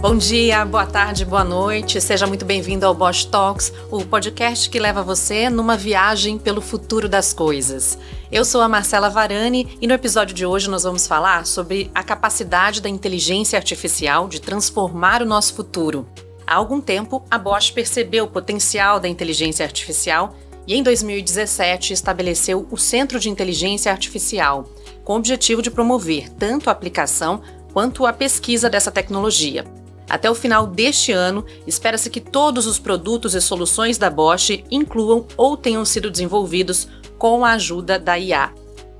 Bom dia, boa tarde, boa noite. Seja muito bem-vindo ao Bosch Talks, o podcast que leva você numa viagem pelo futuro das coisas. Eu sou a Marcela Varani e no episódio de hoje nós vamos falar sobre a capacidade da inteligência artificial de transformar o nosso futuro. Há algum tempo, a Bosch percebeu o potencial da inteligência artificial e em 2017 estabeleceu o Centro de Inteligência Artificial, com o objetivo de promover tanto a aplicação quanto a pesquisa dessa tecnologia. Até o final deste ano, espera-se que todos os produtos e soluções da Bosch incluam ou tenham sido desenvolvidos com a ajuda da IA.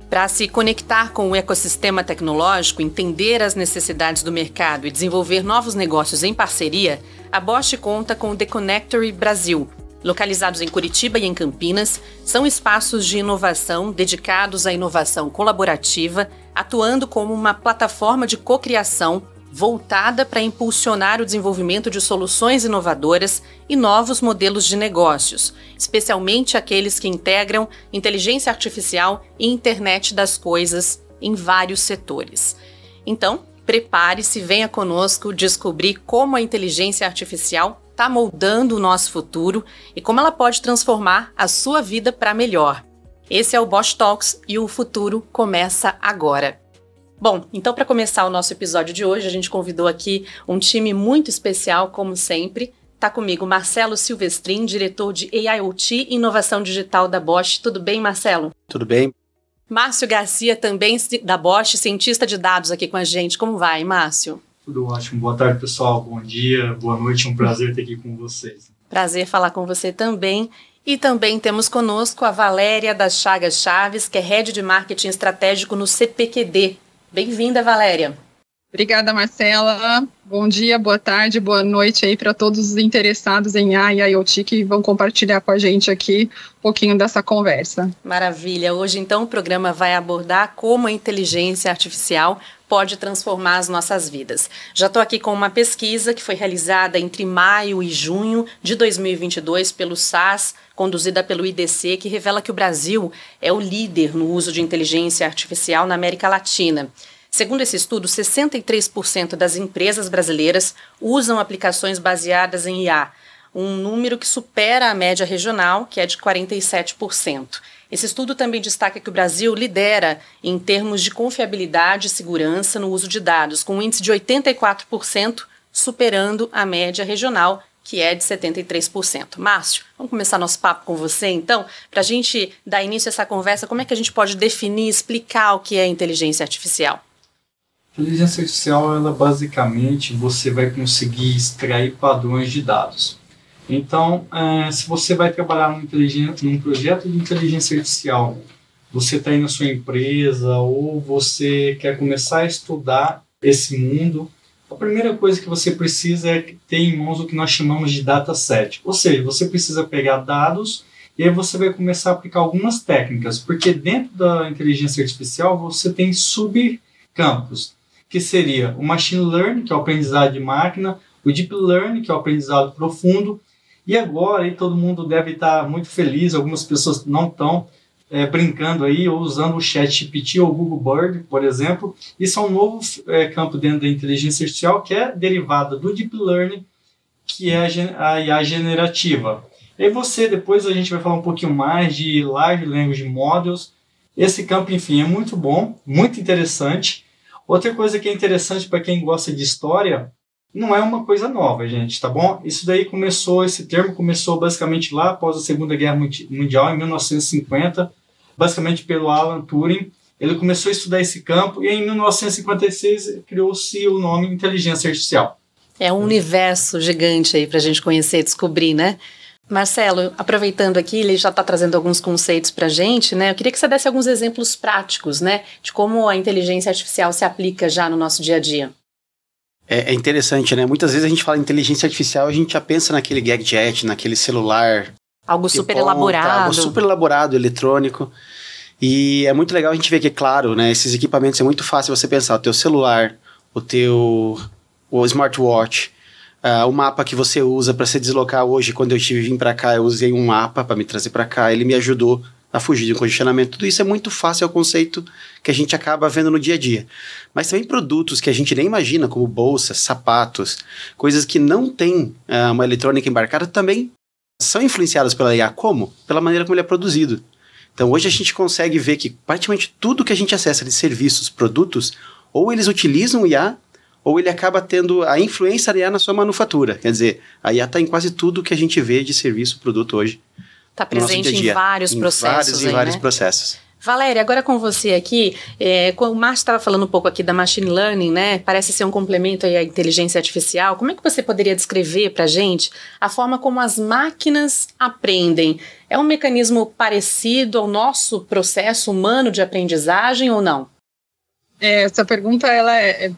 Para se conectar com o ecossistema tecnológico, entender as necessidades do mercado e desenvolver novos negócios em parceria, a Bosch conta com o The Connectory Brasil. Localizados em Curitiba e em Campinas, são espaços de inovação dedicados à inovação colaborativa, atuando como uma plataforma de cocriação voltada para impulsionar o desenvolvimento de soluções inovadoras e novos modelos de negócios, especialmente aqueles que integram inteligência artificial e internet das coisas em vários setores. Então, prepare-se, venha conosco descobrir como a inteligência artificial está moldando o nosso futuro e como ela pode transformar a sua vida para melhor. Esse é o Bosch Talks e o futuro começa agora. Bom, então para começar o nosso episódio de hoje, a gente convidou aqui um time muito especial, como sempre. Está comigo Marcelo Silvestrin, diretor de AIoT e Inovação Digital da Bosch. Tudo bem, Marcelo? Tudo bem. Márcio Garcia, também da Bosch, cientista de dados aqui com a gente. Como vai, Márcio? Tudo ótimo. Boa tarde, pessoal. Bom dia, boa noite. Um prazer estar aqui com vocês. Prazer falar com você também. E também temos conosco a Valéria das Chagas Chaves, que é Head de Marketing Estratégico no CPQD, Bem-vinda, Valéria. Obrigada, Marcela. Bom dia, boa tarde, boa noite aí para todos os interessados em AI e IoT que vão compartilhar com a gente aqui um pouquinho dessa conversa. Maravilha. Hoje, então, o programa vai abordar como a inteligência artificial pode transformar as nossas vidas. Já estou aqui com uma pesquisa que foi realizada entre maio e junho de 2022 pelo SAS, conduzida pelo IDC, que revela que o Brasil é o líder no uso de inteligência artificial na América Latina. Segundo esse estudo, 63% das empresas brasileiras usam aplicações baseadas em IA, um número que supera a média regional, que é de 47%. Esse estudo também destaca que o Brasil lidera em termos de confiabilidade e segurança no uso de dados, com um índice de 84%, superando a média regional, que é de 73%. Márcio, vamos começar nosso papo com você, então, para a gente dar início a essa conversa, como é que a gente pode definir, explicar o que é inteligência artificial? Inteligência artificial, ela basicamente você vai conseguir extrair padrões de dados. Então, é, se você vai trabalhar num, num projeto de inteligência artificial, você está aí na sua empresa ou você quer começar a estudar esse mundo, a primeira coisa que você precisa é ter em mãos o que nós chamamos de dataset. Ou seja, você precisa pegar dados e aí você vai começar a aplicar algumas técnicas, porque dentro da inteligência artificial você tem subcampos, que seria o machine learning, que é o aprendizado de máquina, o deep learning, que é o aprendizado profundo, e agora aí todo mundo deve estar muito feliz, algumas pessoas não estão é, brincando aí ou usando o Chat GPT ou o Google Bird, por exemplo. Isso é um novo é, campo dentro da inteligência artificial que é derivada do Deep Learning, que é a IA generativa. E você, depois a gente vai falar um pouquinho mais de Large Language Models. Esse campo, enfim, é muito bom, muito interessante. Outra coisa que é interessante para quem gosta de história não é uma coisa nova, gente, tá bom? Isso daí começou, esse termo começou basicamente lá após a Segunda Guerra Mundial, em 1950, basicamente pelo Alan Turing. Ele começou a estudar esse campo e em 1956 criou-se o nome inteligência artificial. É um universo gigante aí para a gente conhecer e descobrir, né? Marcelo, aproveitando aqui, ele já está trazendo alguns conceitos para a gente, né? Eu queria que você desse alguns exemplos práticos, né, de como a inteligência artificial se aplica já no nosso dia a dia é, é, interessante, né? Muitas vezes a gente fala inteligência artificial, a gente já pensa naquele gadget, naquele celular. Algo super ponta, elaborado. Algo super elaborado, eletrônico. E é muito legal a gente ver que, claro, né? Esses equipamentos é muito fácil você pensar. O teu celular, o teu o smartwatch, uh, o mapa que você usa para se deslocar hoje. Quando eu estive vim para cá, eu usei um mapa para me trazer para cá. Ele me ajudou a fugir de um congestionamento. Tudo isso é muito fácil, é o conceito que a gente acaba vendo no dia a dia. Mas também produtos que a gente nem imagina, como bolsas, sapatos, coisas que não têm uh, uma eletrônica embarcada, também são influenciadas pela IA. Como? Pela maneira como ele é produzido. Então hoje a gente consegue ver que praticamente tudo que a gente acessa de serviços, produtos, ou eles utilizam o IA, ou ele acaba tendo a influência da IA na sua manufatura. Quer dizer, a IA está em quase tudo que a gente vê de serviço, produto hoje. Está presente dia -dia. em vários em processos. Vários, aí, em vários né? processos. Valéria, agora com você aqui, é, o Márcio estava falando um pouco aqui da machine learning, né? Parece ser um complemento aí à inteligência artificial. Como é que você poderia descrever para a gente a forma como as máquinas aprendem? É um mecanismo parecido ao nosso processo humano de aprendizagem ou não? É, essa pergunta ela é, é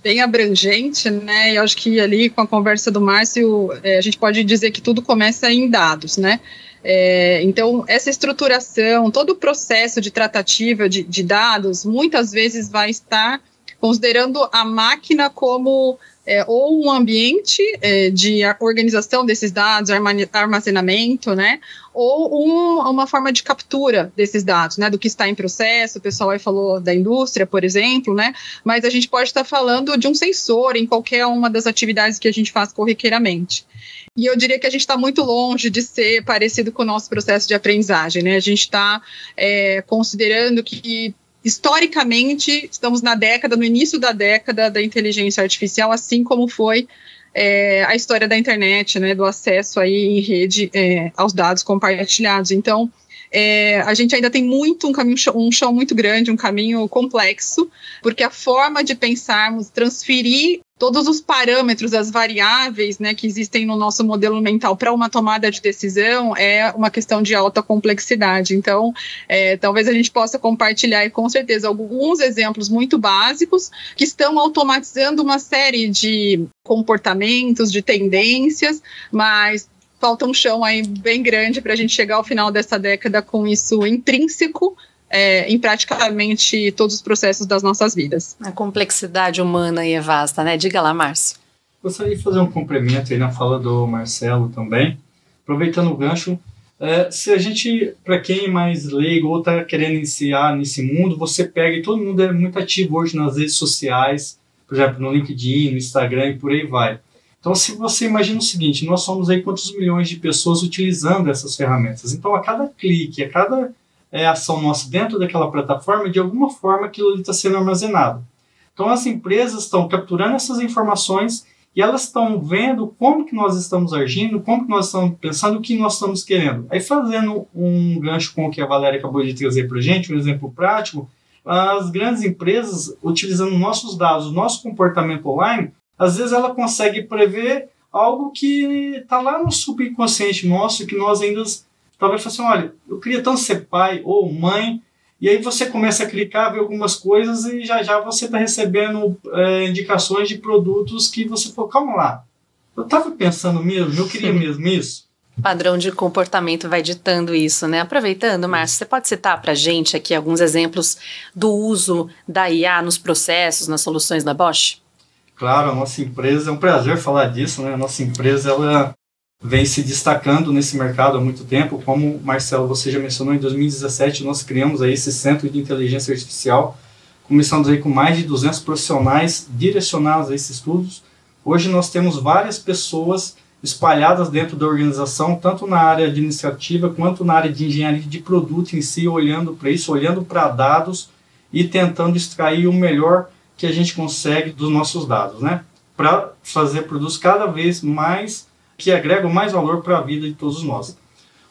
bem abrangente, né? E acho que ali com a conversa do Márcio, é, a gente pode dizer que tudo começa em dados, né? É, então, essa estruturação, todo o processo de tratativa de, de dados, muitas vezes vai estar considerando a máquina como é, ou um ambiente é, de organização desses dados, armazenamento, né, ou um, uma forma de captura desses dados, né, do que está em processo, o pessoal aí falou da indústria, por exemplo, né, mas a gente pode estar falando de um sensor em qualquer uma das atividades que a gente faz corriqueiramente. E eu diria que a gente está muito longe de ser parecido com o nosso processo de aprendizagem, né? A gente está é, considerando que historicamente estamos na década, no início da década da inteligência artificial, assim como foi é, a história da internet, né? Do acesso aí em rede é, aos dados compartilhados. Então é, a gente ainda tem muito um caminho, um chão muito grande, um caminho complexo, porque a forma de pensarmos, transferir todos os parâmetros, as variáveis né, que existem no nosso modelo mental para uma tomada de decisão é uma questão de alta complexidade. Então, é, talvez a gente possa compartilhar, com certeza, alguns exemplos muito básicos que estão automatizando uma série de comportamentos, de tendências, mas falta um chão aí bem grande para a gente chegar ao final dessa década com isso intrínseco é, em praticamente todos os processos das nossas vidas. A complexidade humana aí é vasta, né? Diga lá, Márcio. Gostaria de fazer um complemento aí na fala do Marcelo também, aproveitando o gancho. É, se a gente, para quem é mais leigo ou está querendo iniciar nesse mundo, você pega e todo mundo é muito ativo hoje nas redes sociais, por exemplo, no LinkedIn, no Instagram e por aí vai. Então, se você imagina o seguinte, nós somos aí quantos milhões de pessoas utilizando essas ferramentas. Então, a cada clique, a cada é, ação nossa dentro daquela plataforma, de alguma forma aquilo está sendo armazenado. Então, as empresas estão capturando essas informações e elas estão vendo como que nós estamos agindo, como que nós estamos pensando, o que nós estamos querendo. Aí, fazendo um gancho com o que a Valéria acabou de trazer para a gente, um exemplo prático, as grandes empresas, utilizando nossos dados, nosso comportamento online, às vezes ela consegue prever algo que está lá no subconsciente nosso, que nós ainda talvez falar assim, olha, eu queria tanto ser pai ou mãe, e aí você começa a clicar, ver algumas coisas e já já você está recebendo é, indicações de produtos que você falou, calma lá, eu estava pensando mesmo, eu queria mesmo isso. Padrão de comportamento vai ditando isso, né? Aproveitando, Márcio, você pode citar para a gente aqui alguns exemplos do uso da IA nos processos, nas soluções da Bosch? Claro, a nossa empresa, é um prazer falar disso, né? A nossa empresa, ela vem se destacando nesse mercado há muito tempo. Como, Marcelo, você já mencionou, em 2017 nós criamos aí esse centro de inteligência artificial. Começamos aí com mais de 200 profissionais direcionados a esses estudos. Hoje nós temos várias pessoas espalhadas dentro da organização, tanto na área administrativa quanto na área de engenharia de produto em si, olhando para isso, olhando para dados e tentando extrair o melhor que a gente consegue dos nossos dados, né? Para fazer produtos cada vez mais que agregam mais valor para a vida de todos nós.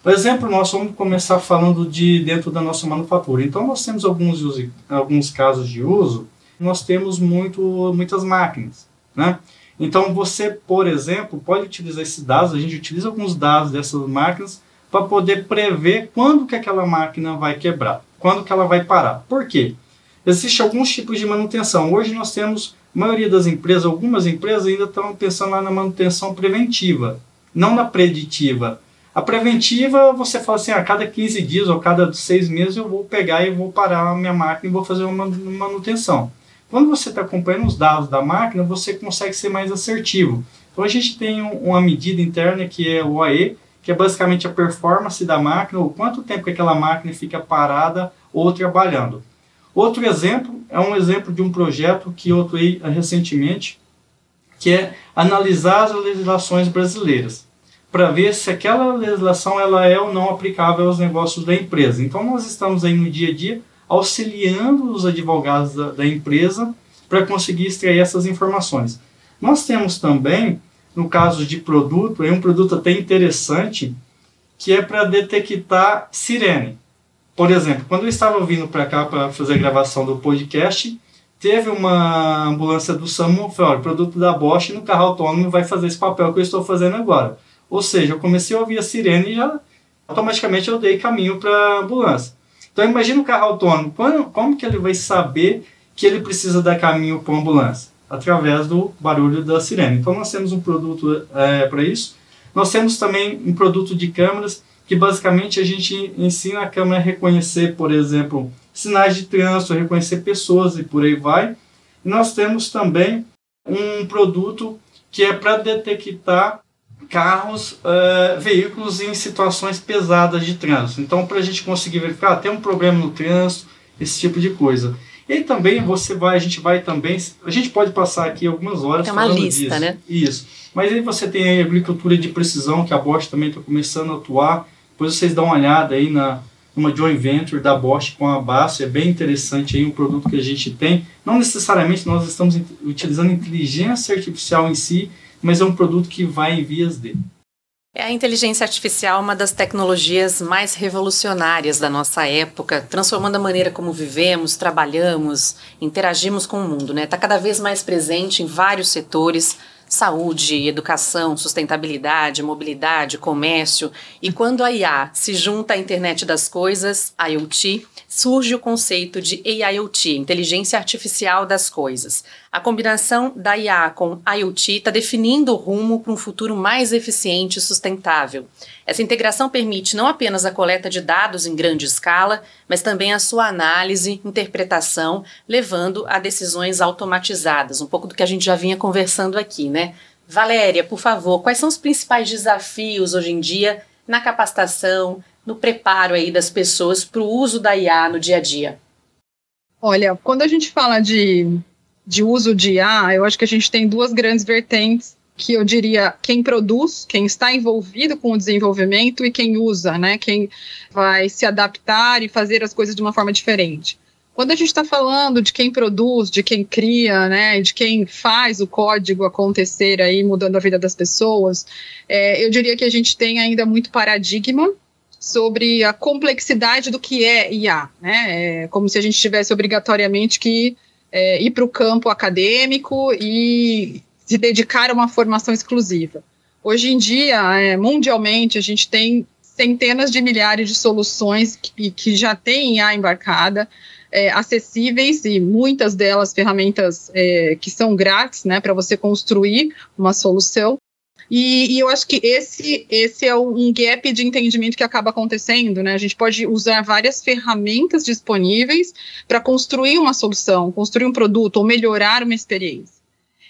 Por exemplo, nós vamos começar falando de dentro da nossa manufatura. Então, nós temos alguns, alguns casos de uso, nós temos muito, muitas máquinas, né? Então, você, por exemplo, pode utilizar esses dados, a gente utiliza alguns dados dessas máquinas para poder prever quando que aquela máquina vai quebrar, quando que ela vai parar. Por quê? Existem alguns tipos de manutenção. Hoje nós temos, a maioria das empresas, algumas empresas ainda estão pensando lá na manutenção preventiva, não na preditiva. A preventiva, você fala assim, a cada 15 dias ou cada 6 meses eu vou pegar e vou parar a minha máquina e vou fazer uma manutenção. Quando você está acompanhando os dados da máquina, você consegue ser mais assertivo. Então a gente tem uma medida interna que é o OAE, que é basicamente a performance da máquina, ou quanto tempo que aquela máquina fica parada ou trabalhando. Outro exemplo é um exemplo de um projeto que eu atuei recentemente, que é analisar as legislações brasileiras para ver se aquela legislação ela é ou não aplicável aos negócios da empresa. Então nós estamos aí no dia a dia auxiliando os advogados da, da empresa para conseguir extrair essas informações. Nós temos também, no caso de produto, um produto até interessante, que é para detectar sirene. Por exemplo, quando eu estava vindo para cá para fazer a gravação do podcast, teve uma ambulância do SAMU, falei, olha, produto da Bosch no carro autônomo vai fazer esse papel que eu estou fazendo agora. Ou seja, eu comecei a ouvir a sirene e já automaticamente eu dei caminho para a ambulância. Então imagina o carro autônomo, como, como que ele vai saber que ele precisa dar caminho para a ambulância? Através do barulho da sirene. Então nós temos um produto é, para isso. Nós temos também um produto de câmeras que basicamente a gente ensina a câmera a reconhecer, por exemplo, sinais de trânsito, reconhecer pessoas e por aí vai. E nós temos também um produto que é para detectar carros, uh, veículos em situações pesadas de trânsito. Então, para a gente conseguir verificar, ah, tem um problema no trânsito, esse tipo de coisa. E também você vai, a gente vai também, a gente pode passar aqui algumas horas tem uma lista, disso. né? Isso. Mas aí você tem a agricultura de precisão, que a Bosch também está começando a atuar. Depois vocês dão uma olhada aí na uma joint venture da Bosch com a Basso, é bem interessante aí um produto que a gente tem. Não necessariamente nós estamos utilizando inteligência artificial em si, mas é um produto que vai em vias de. É a inteligência artificial uma das tecnologias mais revolucionárias da nossa época, transformando a maneira como vivemos, trabalhamos, interagimos com o mundo. Está né? Tá cada vez mais presente em vários setores, saúde, educação, sustentabilidade, mobilidade, comércio. E quando a IA se junta à internet das coisas, IoT, surge o conceito de AIoT, Inteligência Artificial das Coisas. A combinação da IA com IoT está definindo o rumo para um futuro mais eficiente e sustentável. Essa integração permite não apenas a coleta de dados em grande escala, mas também a sua análise, interpretação, levando a decisões automatizadas, um pouco do que a gente já vinha conversando aqui, né? Valéria, por favor, quais são os principais desafios hoje em dia na capacitação, no preparo aí das pessoas para o uso da IA no dia a dia? Olha, quando a gente fala de, de uso de IA, eu acho que a gente tem duas grandes vertentes que eu diria quem produz, quem está envolvido com o desenvolvimento e quem usa, né? Quem vai se adaptar e fazer as coisas de uma forma diferente. Quando a gente está falando de quem produz, de quem cria, né, de quem faz o código acontecer aí, mudando a vida das pessoas, é, eu diria que a gente tem ainda muito paradigma sobre a complexidade do que é IA, né? É como se a gente tivesse obrigatoriamente que é, ir para o campo acadêmico e se dedicar a uma formação exclusiva. Hoje em dia, é, mundialmente, a gente tem centenas de milhares de soluções que, que já têm IA embarcada, é, acessíveis e muitas delas ferramentas é, que são grátis, né, para você construir uma solução. E, e, eu acho que esse, esse é um gap de entendimento que acaba acontecendo, né? A gente pode usar várias ferramentas disponíveis para construir uma solução, construir um produto ou melhorar uma experiência.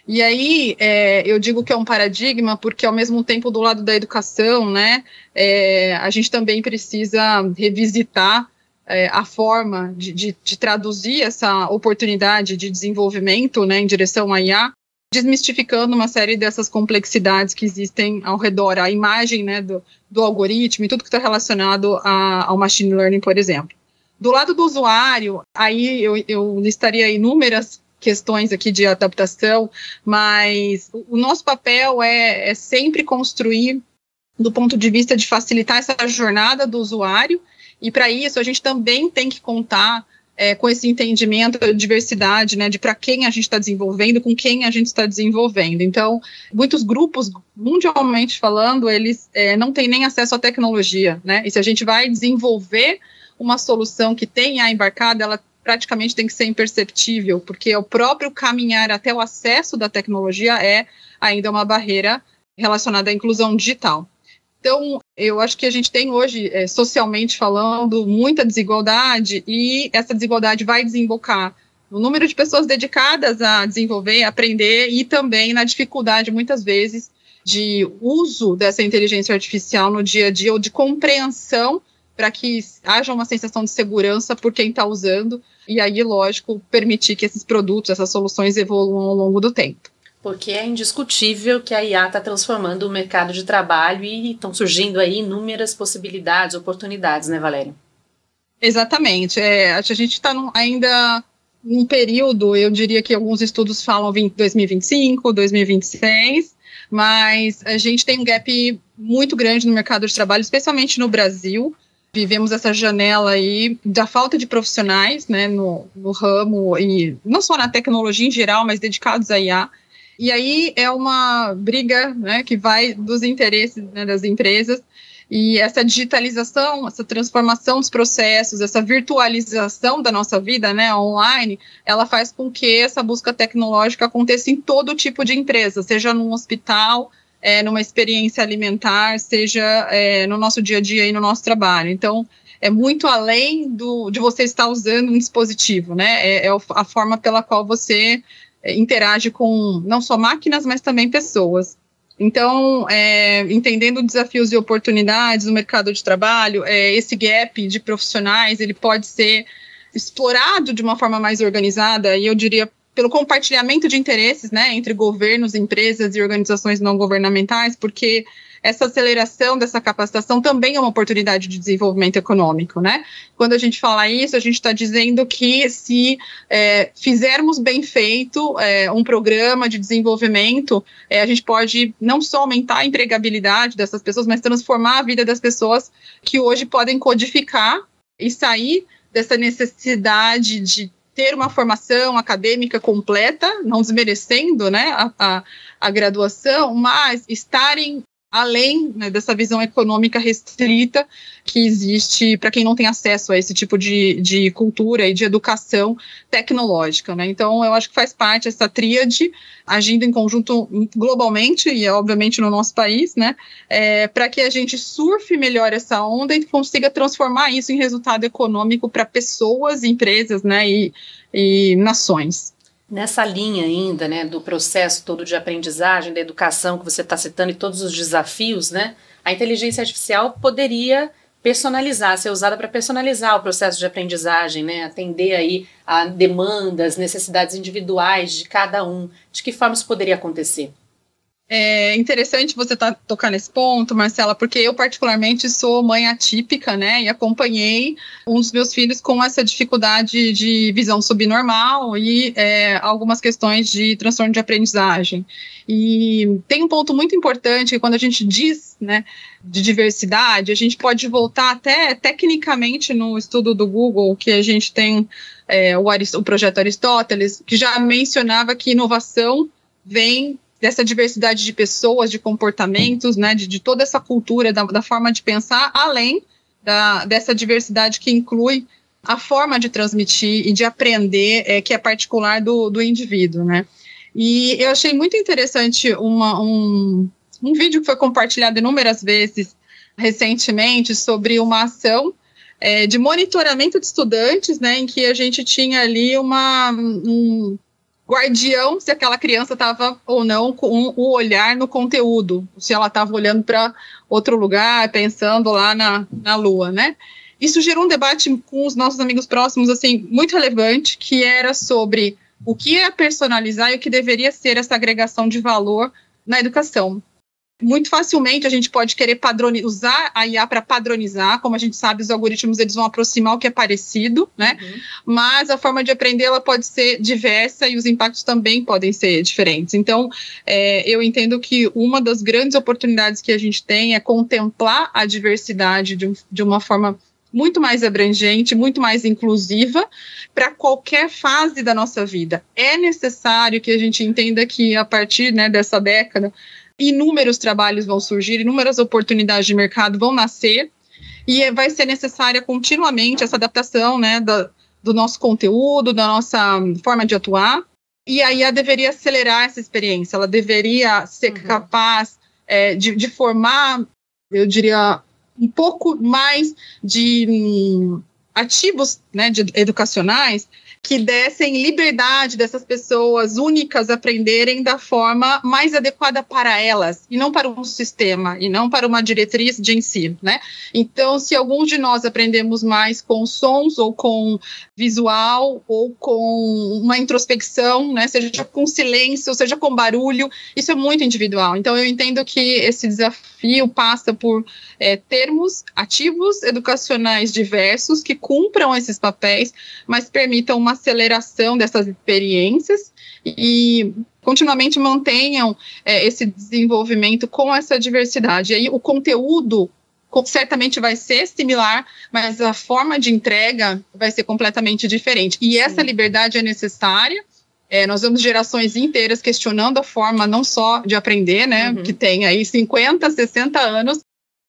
E aí é, eu digo que é um paradigma porque ao mesmo tempo do lado da educação, né, é, a gente também precisa revisitar é, a forma de, de, de, traduzir essa oportunidade de desenvolvimento, né, em direção à IA desmistificando uma série dessas complexidades que existem ao redor, a imagem né, do, do algoritmo e tudo que está relacionado a, ao machine learning, por exemplo. Do lado do usuário, aí eu, eu listaria inúmeras questões aqui de adaptação, mas o nosso papel é, é sempre construir do ponto de vista de facilitar essa jornada do usuário, e para isso a gente também tem que contar é, com esse entendimento da diversidade, né, de para quem a gente está desenvolvendo, com quem a gente está desenvolvendo. Então, muitos grupos, mundialmente falando, eles é, não têm nem acesso à tecnologia, né, e se a gente vai desenvolver uma solução que tenha embarcada, ela praticamente tem que ser imperceptível, porque o próprio caminhar até o acesso da tecnologia é ainda uma barreira relacionada à inclusão digital. Então, eu acho que a gente tem hoje, é, socialmente falando, muita desigualdade e essa desigualdade vai desembocar no número de pessoas dedicadas a desenvolver, aprender e também na dificuldade, muitas vezes, de uso dessa inteligência artificial no dia a dia ou de compreensão para que haja uma sensação de segurança por quem está usando e aí, lógico, permitir que esses produtos, essas soluções evoluam ao longo do tempo. Porque é indiscutível que a IA está transformando o mercado de trabalho e estão surgindo aí inúmeras possibilidades, oportunidades, né, Valéria? Exatamente. É, a gente está ainda num período, eu diria que alguns estudos falam 20, 2025, 2026, mas a gente tem um gap muito grande no mercado de trabalho, especialmente no Brasil. Vivemos essa janela aí da falta de profissionais né, no, no ramo, e não só na tecnologia em geral, mas dedicados à IA. E aí é uma briga né, que vai dos interesses né, das empresas e essa digitalização, essa transformação dos processos, essa virtualização da nossa vida, né, online, ela faz com que essa busca tecnológica aconteça em todo tipo de empresa, seja num hospital, é, numa experiência alimentar, seja é, no nosso dia a dia e no nosso trabalho. Então, é muito além do, de você estar usando um dispositivo, né? É, é a forma pela qual você é, interage com não só máquinas, mas também pessoas. Então, é, entendendo desafios e oportunidades no mercado de trabalho, é, esse gap de profissionais ele pode ser explorado de uma forma mais organizada e eu diria pelo compartilhamento de interesses, né, entre governos, empresas e organizações não governamentais, porque essa aceleração dessa capacitação também é uma oportunidade de desenvolvimento econômico, né? Quando a gente fala isso, a gente está dizendo que se é, fizermos bem feito é, um programa de desenvolvimento, é, a gente pode não só aumentar a empregabilidade dessas pessoas, mas transformar a vida das pessoas que hoje podem codificar e sair dessa necessidade de ter uma formação acadêmica completa, não desmerecendo né, a, a, a graduação, mas estarem além né, dessa visão econômica restrita que existe para quem não tem acesso a esse tipo de, de cultura e de educação tecnológica. Né? Então, eu acho que faz parte essa tríade, agindo em conjunto globalmente e, obviamente, no nosso país, né, é, para que a gente surfe melhor essa onda e consiga transformar isso em resultado econômico para pessoas, empresas né, e, e nações. Nessa linha ainda, né, do processo todo de aprendizagem, da educação que você está citando e todos os desafios, né, a inteligência artificial poderia personalizar, ser usada para personalizar o processo de aprendizagem, né, atender aí a demandas, necessidades individuais de cada um. De que forma isso poderia acontecer? É interessante você tá, tocar nesse ponto, Marcela, porque eu particularmente sou mãe atípica, né, e acompanhei um dos meus filhos com essa dificuldade de visão subnormal e é, algumas questões de transtorno de aprendizagem. E tem um ponto muito importante que quando a gente diz, né, de diversidade, a gente pode voltar até tecnicamente no estudo do Google que a gente tem é, o, o projeto Aristóteles, que já mencionava que inovação vem dessa diversidade de pessoas, de comportamentos, né, de, de toda essa cultura, da, da, forma de pensar, além da, dessa diversidade que inclui a forma de transmitir e de aprender, é, que é particular do, do indivíduo, né. E eu achei muito interessante uma, um, um vídeo que foi compartilhado inúmeras vezes recentemente sobre uma ação é, de monitoramento de estudantes, né, em que a gente tinha ali uma, um, guardião se aquela criança estava ou não com o olhar no conteúdo, se ela estava olhando para outro lugar, pensando lá na, na lua, né? Isso gerou um debate com os nossos amigos próximos, assim, muito relevante, que era sobre o que é personalizar e o que deveria ser essa agregação de valor na educação muito facilmente a gente pode querer usar a IA para padronizar, como a gente sabe, os algoritmos eles vão aproximar o que é parecido, né? Uhum. Mas a forma de aprender ela pode ser diversa e os impactos também podem ser diferentes. Então, é, eu entendo que uma das grandes oportunidades que a gente tem é contemplar a diversidade de, de uma forma muito mais abrangente, muito mais inclusiva para qualquer fase da nossa vida. É necessário que a gente entenda que a partir né, dessa década inúmeros trabalhos vão surgir, inúmeras oportunidades de mercado vão nascer, e vai ser necessária continuamente essa adaptação né, da, do nosso conteúdo, da nossa forma de atuar. E a IA deveria acelerar essa experiência, ela deveria ser uhum. capaz é, de, de, formar, eu diria, um pouco mais de hum, ativos né, de, educacionais que dessem liberdade dessas pessoas únicas aprenderem da forma mais adequada para elas e não para um sistema e não para uma diretriz de ensino, né? Então, se alguns de nós aprendemos mais com sons ou com visual ou com uma introspecção, né, seja com silêncio, seja com barulho, isso é muito individual. Então, eu entendo que esse desafio passa por é, termos ativos educacionais diversos que cumpram esses papéis, mas permitam uma aceleração dessas experiências e continuamente mantenham é, esse desenvolvimento com essa diversidade. E aí o conteúdo certamente vai ser similar, mas a forma de entrega vai ser completamente diferente. E essa Sim. liberdade é necessária. É, nós vemos gerações inteiras questionando a forma não só de aprender, né, uhum. que tem aí 50, 60 anos,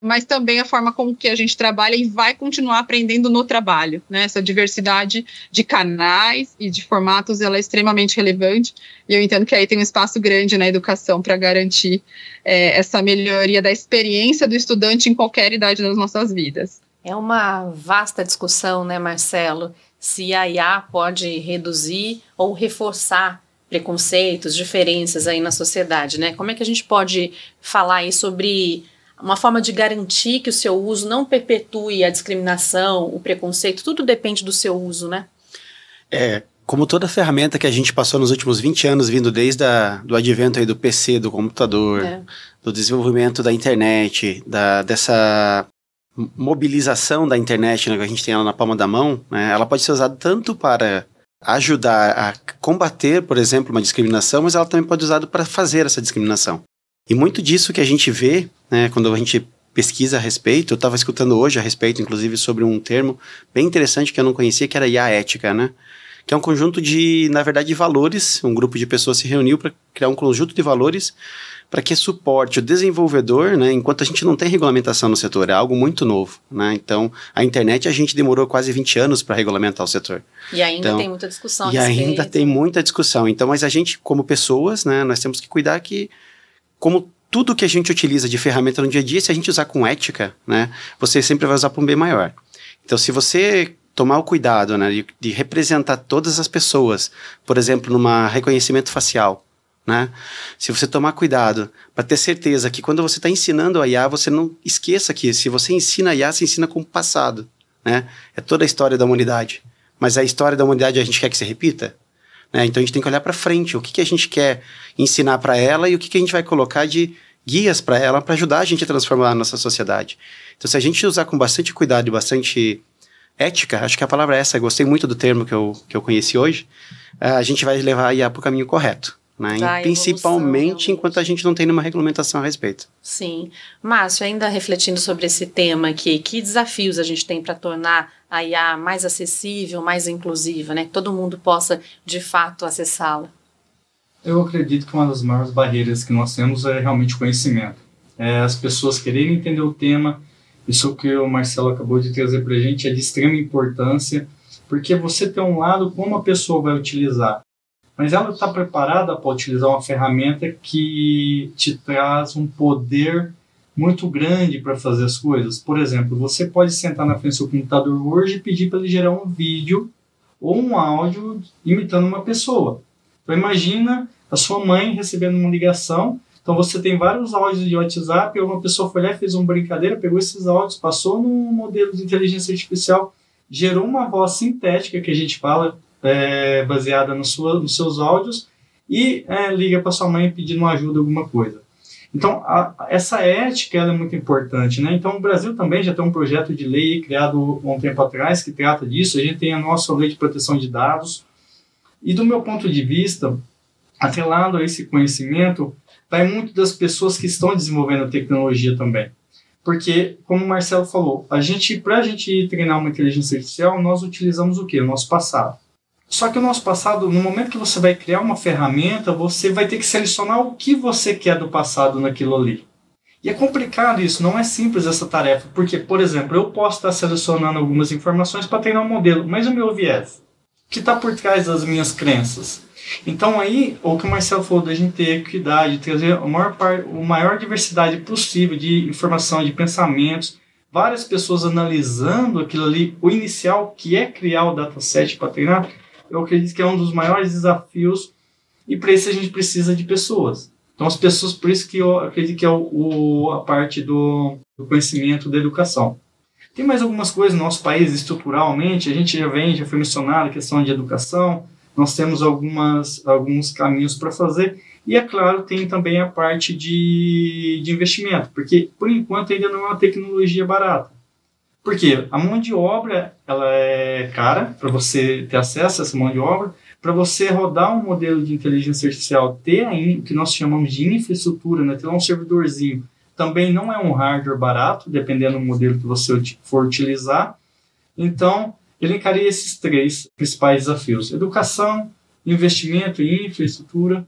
mas também a forma como que a gente trabalha e vai continuar aprendendo no trabalho, né? Essa diversidade de canais e de formatos, ela é extremamente relevante, e eu entendo que aí tem um espaço grande na educação para garantir é, essa melhoria da experiência do estudante em qualquer idade das nossas vidas. É uma vasta discussão, né, Marcelo, se a IA pode reduzir ou reforçar preconceitos, diferenças aí na sociedade, né? Como é que a gente pode falar aí sobre uma forma de garantir que o seu uso não perpetue a discriminação, o preconceito, tudo depende do seu uso, né? É, como toda ferramenta que a gente passou nos últimos 20 anos, vindo desde a, do advento aí do PC, do computador, é. do desenvolvimento da internet, da, dessa mobilização da internet né, que a gente tem ela na palma da mão, né, ela pode ser usada tanto para ajudar a combater, por exemplo, uma discriminação, mas ela também pode ser usada para fazer essa discriminação. E muito disso que a gente vê, né, quando a gente pesquisa a respeito, eu estava escutando hoje a respeito, inclusive, sobre um termo bem interessante que eu não conhecia, que era IA ética, né? Que é um conjunto de, na verdade, de valores. Um grupo de pessoas se reuniu para criar um conjunto de valores para que suporte o desenvolvedor, né? Enquanto a gente não tem regulamentação no setor, é algo muito novo, né? Então, a internet a gente demorou quase 20 anos para regulamentar o setor. E ainda então, tem muita discussão. E ainda tem muita discussão. Então, mas a gente, como pessoas, né? Nós temos que cuidar que como tudo que a gente utiliza de ferramenta no dia a dia, se a gente usar com ética, né, você sempre vai usar para um bem maior. Então, se você tomar o cuidado né, de, de representar todas as pessoas, por exemplo, numa reconhecimento facial, né? Se você tomar cuidado para ter certeza que quando você está ensinando a IA, você não esqueça que se você ensina a IA, você ensina com o passado, né? É toda a história da humanidade. Mas a história da humanidade a gente quer que se repita? Né? Então a gente tem que olhar para frente, o que, que a gente quer ensinar para ela e o que, que a gente vai colocar de guias para ela para ajudar a gente a transformar a nossa sociedade. Então se a gente usar com bastante cuidado e bastante ética, acho que a palavra é essa, gostei muito do termo que eu, que eu conheci hoje, a gente vai levar a IA para o caminho correto. Né? Tá, principalmente enquanto a gente não tem nenhuma regulamentação a respeito. Sim. Márcio, ainda refletindo sobre esse tema aqui, que desafios a gente tem para tornar a IA mais acessível, mais inclusiva, né? que todo mundo possa de fato acessá-la? Eu acredito que uma das maiores barreiras que nós temos é realmente o conhecimento. É as pessoas quererem entender o tema, isso que o Marcelo acabou de trazer para a gente é de extrema importância, porque você tem um lado como a pessoa vai utilizar mas ela está preparada para utilizar uma ferramenta que te traz um poder muito grande para fazer as coisas. Por exemplo, você pode sentar na frente do seu computador hoje e pedir para ele gerar um vídeo ou um áudio imitando uma pessoa. Então imagina a sua mãe recebendo uma ligação. Então você tem vários áudios de WhatsApp, uma pessoa foi lá fez uma brincadeira, pegou esses áudios, passou num modelo de inteligência artificial, gerou uma voz sintética que a gente fala, é, baseada no sua, nos seus áudios e é, liga para sua mãe pedindo ajuda, alguma coisa. Então, a, essa ética é muito importante. Né? Então, o Brasil também já tem um projeto de lei criado há um tempo atrás que trata disso. A gente tem a nossa lei de proteção de dados. E, do meu ponto de vista, atrelado a esse conhecimento, vai muito das pessoas que estão desenvolvendo a tecnologia também. Porque, como o Marcelo falou, a gente, para a gente treinar uma inteligência artificial, nós utilizamos o quê? O nosso passado. Só que o nosso passado, no momento que você vai criar uma ferramenta, você vai ter que selecionar o que você quer do passado naquilo ali. E é complicado isso, não é simples essa tarefa, porque, por exemplo, eu posso estar selecionando algumas informações para treinar um modelo, mas o meu viés, que está por trás das minhas crenças? Então aí, o que o Marcelo falou da gente ter equidade, trazer a maior, par, a maior diversidade possível de informação, de pensamentos, várias pessoas analisando aquilo ali, o inicial que é criar o dataset para treinar, eu acredito que é um dos maiores desafios e para isso a gente precisa de pessoas. Então as pessoas, por isso que eu acredito que é o, o a parte do, do, conhecimento da educação. Tem mais algumas coisas no nosso país estruturalmente, a gente já vem, já foi mencionado a questão de educação, nós temos algumas, alguns caminhos para fazer, e é claro, tem também a parte de, de investimento, porque por enquanto ainda não é uma tecnologia barata. Porque a mão de obra ela é cara para você ter acesso a essa mão de obra, para você rodar um modelo de inteligência artificial, ter o que nós chamamos de infraestrutura, né, ter um servidorzinho, também não é um hardware barato, dependendo do modelo que você for utilizar. Então, ele encaria esses três principais desafios: educação, investimento em infraestrutura.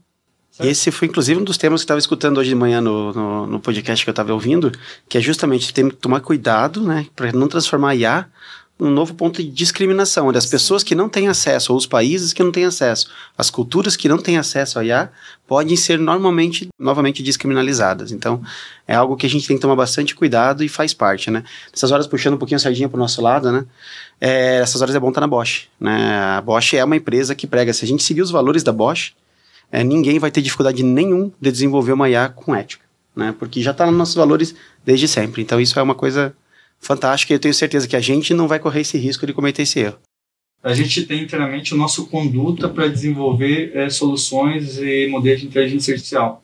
Certo? Esse foi, inclusive, um dos temas que eu estava escutando hoje de manhã no, no, no podcast que eu estava ouvindo, que é justamente ter que tomar cuidado né, para não transformar a IA um novo ponto de discriminação, onde as pessoas que não têm acesso, ou os países que não têm acesso, as culturas que não têm acesso ao IA, podem ser normalmente, novamente descriminalizadas. Então, é algo que a gente tem que tomar bastante cuidado e faz parte, né? Nessas horas, puxando um pouquinho a sardinha para o nosso lado, né? É, essas horas é bom estar na Bosch, né? A Bosch é uma empresa que prega, se a gente seguir os valores da Bosch, é, ninguém vai ter dificuldade nenhum de desenvolver uma IA com ética, né? Porque já está nos nossos valores desde sempre. Então, isso é uma coisa fantástica e eu tenho certeza que a gente não vai correr esse risco de cometer esse erro. A gente tem inteiramente o nosso conduta para desenvolver é, soluções e modelos de inteligência artificial.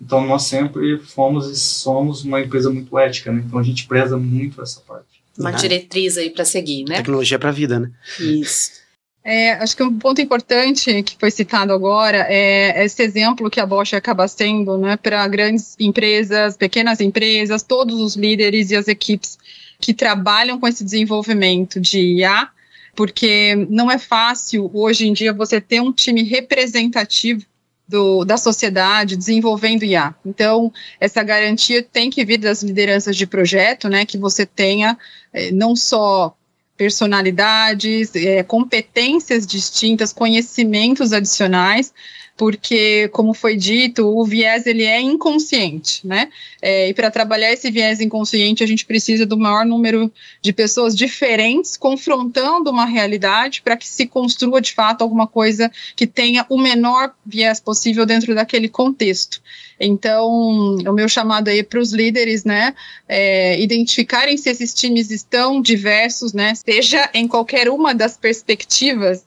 Então nós sempre fomos e somos uma empresa muito ética, né? Então a gente preza muito essa parte. Uma diretriz aí para seguir, né? Tecnologia para a vida, né? Isso. É, acho que um ponto importante que foi citado agora é esse exemplo que a Bosch acaba sendo né, para grandes empresas, pequenas empresas, todos os líderes e as equipes que trabalham com esse desenvolvimento de IA, porque não é fácil hoje em dia você ter um time representativo do, da sociedade desenvolvendo IA. Então, essa garantia tem que vir das lideranças de projeto, né, que você tenha eh, não só personalidades, eh, competências distintas, conhecimentos adicionais, porque, como foi dito, o viés ele é inconsciente, né? É, e para trabalhar esse viés inconsciente, a gente precisa do maior número de pessoas diferentes confrontando uma realidade para que se construa de fato alguma coisa que tenha o menor viés possível dentro daquele contexto. Então, o meu chamado aí para os líderes, né, é, identificarem se esses times estão diversos, né, seja em qualquer uma das perspectivas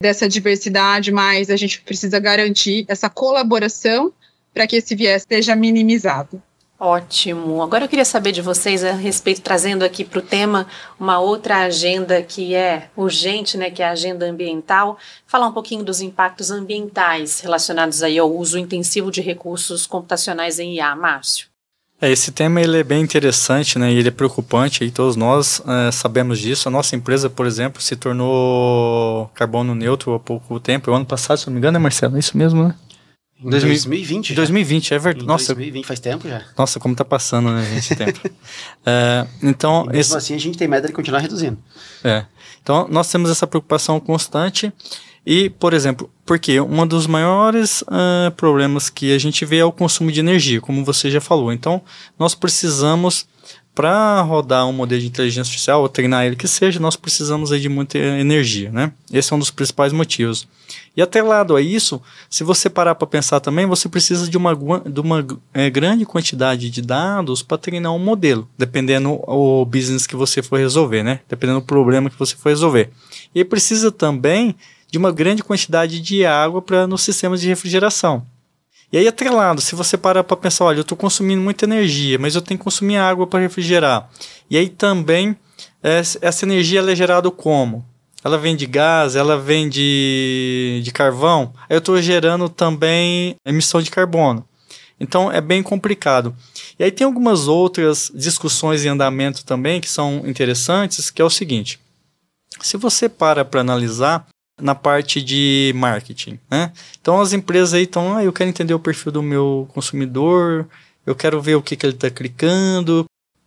dessa diversidade, mas a gente precisa garantir essa colaboração para que esse viés seja minimizado. Ótimo. Agora eu queria saber de vocês a respeito, trazendo aqui para o tema uma outra agenda que é urgente, né, que é a agenda ambiental, falar um pouquinho dos impactos ambientais relacionados aí ao uso intensivo de recursos computacionais em IA. Márcio. É, esse tema ele é bem interessante, né? E ele é preocupante e todos nós é, sabemos disso. A nossa empresa, por exemplo, se tornou carbono neutro há pouco tempo. O ano passado, se não me engano, é Marcelo, é isso mesmo, né? Em 2020. 2020, é verdade. Nossa, 2020 faz tempo já. Nossa, como tá passando, né, gente, tempo. é, então, e mesmo esse... assim, a gente tem meta de continuar reduzindo. É. Então, nós temos essa preocupação constante e, por exemplo, porque um dos maiores uh, problemas que a gente vê é o consumo de energia, como você já falou. Então, nós precisamos, para rodar um modelo de inteligência artificial, ou treinar ele que seja, nós precisamos aí de muita energia, né? Esse é um dos principais motivos. E atrelado a isso, se você parar para pensar também, você precisa de uma, de uma é, grande quantidade de dados para treinar um modelo, dependendo o business que você for resolver, né? Dependendo do problema que você for resolver. E precisa também de uma grande quantidade de água para nos sistemas de refrigeração. E aí, atrelado, se você parar para pensar, olha, eu estou consumindo muita energia, mas eu tenho que consumir água para refrigerar. E aí também, essa energia é gerada como? Ela vem de gás, ela vem de, de carvão. Aí eu estou gerando também emissão de carbono. Então é bem complicado. E aí tem algumas outras discussões em andamento também que são interessantes, que é o seguinte. Se você para para analisar na parte de marketing, né? Então as empresas aí estão, ah, eu quero entender o perfil do meu consumidor, eu quero ver o que, que ele está clicando.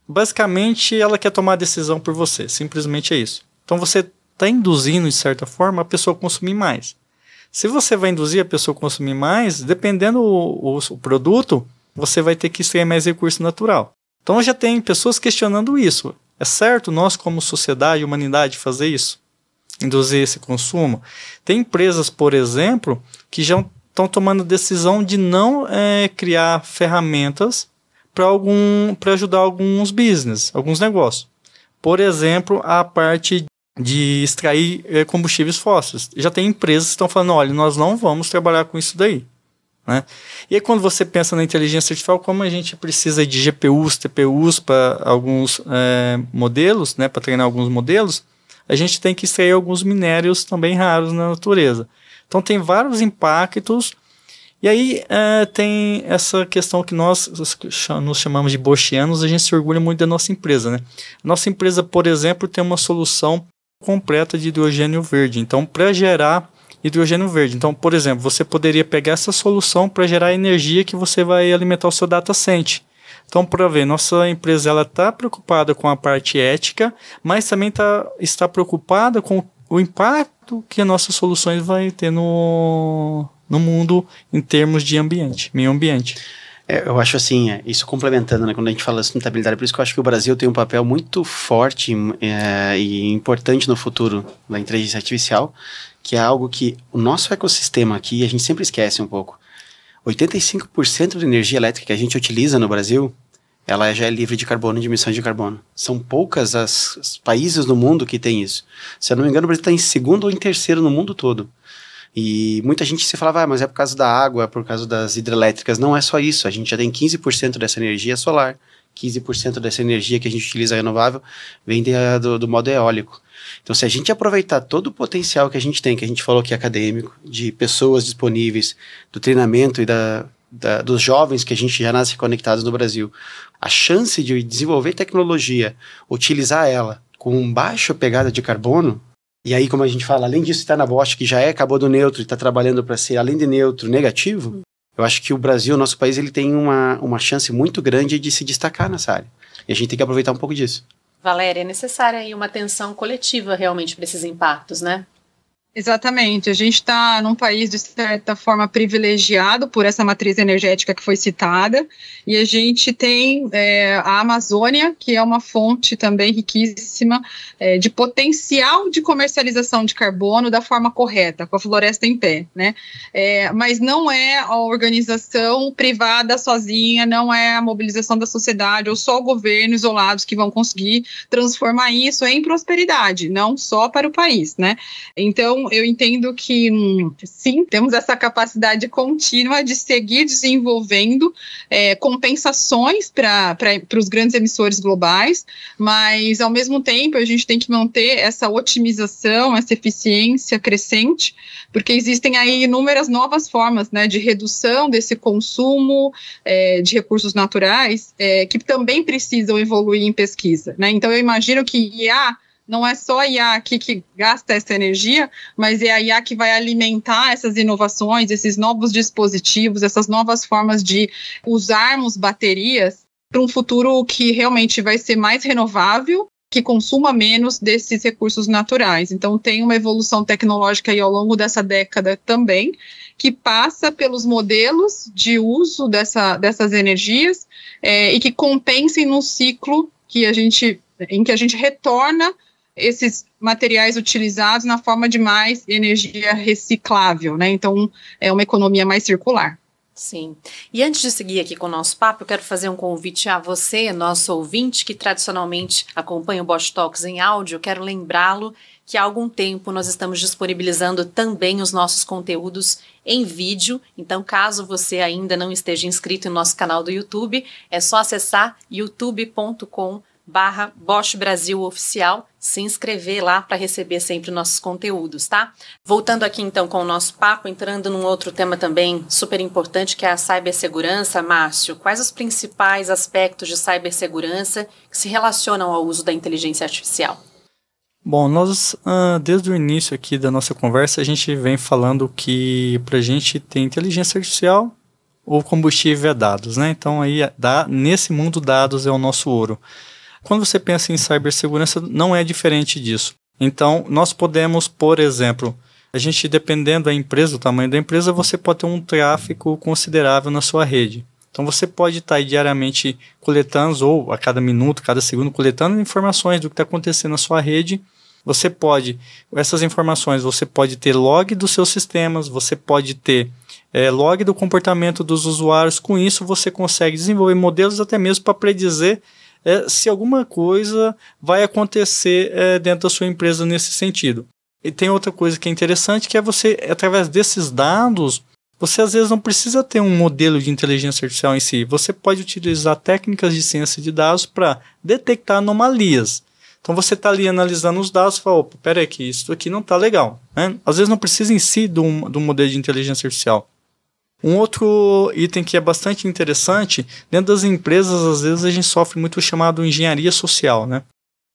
Basicamente, ela quer tomar a decisão por você, simplesmente é isso. Então você está induzindo, de certa forma, a pessoa a consumir mais. Se você vai induzir a pessoa a consumir mais, dependendo o, o, o produto, você vai ter que extrair mais recurso natural. Então já tem pessoas questionando isso. É certo nós, como sociedade, humanidade, fazer isso? Induzir esse consumo? Tem empresas, por exemplo, que já estão tomando decisão de não é, criar ferramentas para algum para ajudar alguns business, alguns negócios. Por exemplo, a parte de extrair é, combustíveis fósseis. Já tem empresas que estão falando, olha, nós não vamos trabalhar com isso daí. Né? E aí quando você pensa na inteligência artificial, como a gente precisa de GPUs, TPUs para alguns é, modelos, né, para treinar alguns modelos, a gente tem que extrair alguns minérios também raros na natureza. Então tem vários impactos. E aí é, tem essa questão que nós nos chamamos de bochianos, a gente se orgulha muito da nossa empresa. Né? Nossa empresa, por exemplo, tem uma solução completa de hidrogênio verde. Então, para gerar hidrogênio verde. Então, por exemplo, você poderia pegar essa solução para gerar energia que você vai alimentar o seu data center. Então, para ver, nossa empresa ela está preocupada com a parte ética, mas também tá, está preocupada com o impacto que as nossas soluções vai ter no, no mundo em termos de ambiente, meio ambiente. É, eu acho assim, é, isso complementando, né, quando a gente fala de sustentabilidade, por isso que eu acho que o Brasil tem um papel muito forte é, e importante no futuro da inteligência artificial, que é algo que o nosso ecossistema aqui, a gente sempre esquece um pouco. 85% da energia elétrica que a gente utiliza no Brasil, ela já é livre de carbono, de emissões de carbono. São poucas as, os países no mundo que tem isso. Se eu não me engano, o Brasil está em segundo ou em terceiro no mundo todo. E muita gente se falava, ah, mas é por causa da água, por causa das hidrelétricas. Não é só isso. A gente já tem 15% dessa energia solar, 15% dessa energia que a gente utiliza renovável vem de, do, do modo eólico. Então, se a gente aproveitar todo o potencial que a gente tem, que a gente falou que é acadêmico, de pessoas disponíveis, do treinamento e da, da, dos jovens que a gente já nasce conectados no Brasil, a chance de desenvolver tecnologia, utilizar ela com baixa pegada de carbono, e aí, como a gente fala, além disso, está na Bosch, que já é carbono neutro e está trabalhando para ser, além de neutro, negativo, eu acho que o Brasil, nosso país, ele tem uma, uma chance muito grande de se destacar nessa área. E a gente tem que aproveitar um pouco disso. Valéria, é necessária aí uma atenção coletiva realmente para esses impactos, né? Exatamente. A gente está num país, de certa forma, privilegiado por essa matriz energética que foi citada, e a gente tem é, a Amazônia, que é uma fonte também riquíssima é, de potencial de comercialização de carbono da forma correta, com a floresta em pé, né? É, mas não é a organização privada sozinha, não é a mobilização da sociedade ou só o governo isolados que vão conseguir transformar isso em prosperidade, não só para o país, né? Então, eu entendo que hum, sim, temos essa capacidade contínua de seguir desenvolvendo é, compensações para os grandes emissores globais, mas ao mesmo tempo a gente tem que manter essa otimização, essa eficiência crescente, porque existem aí inúmeras novas formas né, de redução desse consumo é, de recursos naturais é, que também precisam evoluir em pesquisa. Né? Então eu imagino que IA não é só a IA aqui que gasta essa energia, mas é a IA que vai alimentar essas inovações, esses novos dispositivos, essas novas formas de usarmos baterias para um futuro que realmente vai ser mais renovável, que consuma menos desses recursos naturais. Então, tem uma evolução tecnológica aí ao longo dessa década também, que passa pelos modelos de uso dessa, dessas energias é, e que compensem no ciclo que a gente, em que a gente retorna esses materiais utilizados na forma de mais energia reciclável, né? Então, é uma economia mais circular. Sim. E antes de seguir aqui com o nosso papo, eu quero fazer um convite a você, nosso ouvinte, que tradicionalmente acompanha o Bosch Talks em áudio. Quero lembrá-lo que há algum tempo nós estamos disponibilizando também os nossos conteúdos em vídeo. Então, caso você ainda não esteja inscrito no nosso canal do YouTube, é só acessar youtube.com barra Bosch Brasil Oficial, se inscrever lá para receber sempre nossos conteúdos, tá? Voltando aqui então com o nosso papo, entrando num outro tema também super importante que é a cibersegurança, Márcio, quais os principais aspectos de cibersegurança que se relacionam ao uso da inteligência artificial? Bom, nós, uh, desde o início aqui da nossa conversa, a gente vem falando que para a gente ter inteligência artificial, o combustível é dados, né? Então, aí, nesse mundo, dados é o nosso ouro. Quando você pensa em cibersegurança, não é diferente disso. Então, nós podemos, por exemplo, a gente, dependendo da empresa, do tamanho da empresa, você pode ter um tráfego considerável na sua rede. Então, você pode estar diariamente coletando, ou a cada minuto, cada segundo, coletando informações do que está acontecendo na sua rede Você pode, essas informações, você pode ter log dos seus sistemas, você pode ter é, log do comportamento dos usuários. Com isso, você consegue desenvolver modelos até mesmo para predizer é, se alguma coisa vai acontecer é, dentro da sua empresa nesse sentido. E tem outra coisa que é interessante, que é você, através desses dados, você às vezes não precisa ter um modelo de inteligência artificial em si. Você pode utilizar técnicas de ciência de dados para detectar anomalias. Então você está ali analisando os dados e fala, opa, peraí que isso aqui não está legal. Né? Às vezes não precisa em si de um, de um modelo de inteligência artificial. Um outro item que é bastante interessante, dentro das empresas, às vezes a gente sofre muito o chamado engenharia social, né?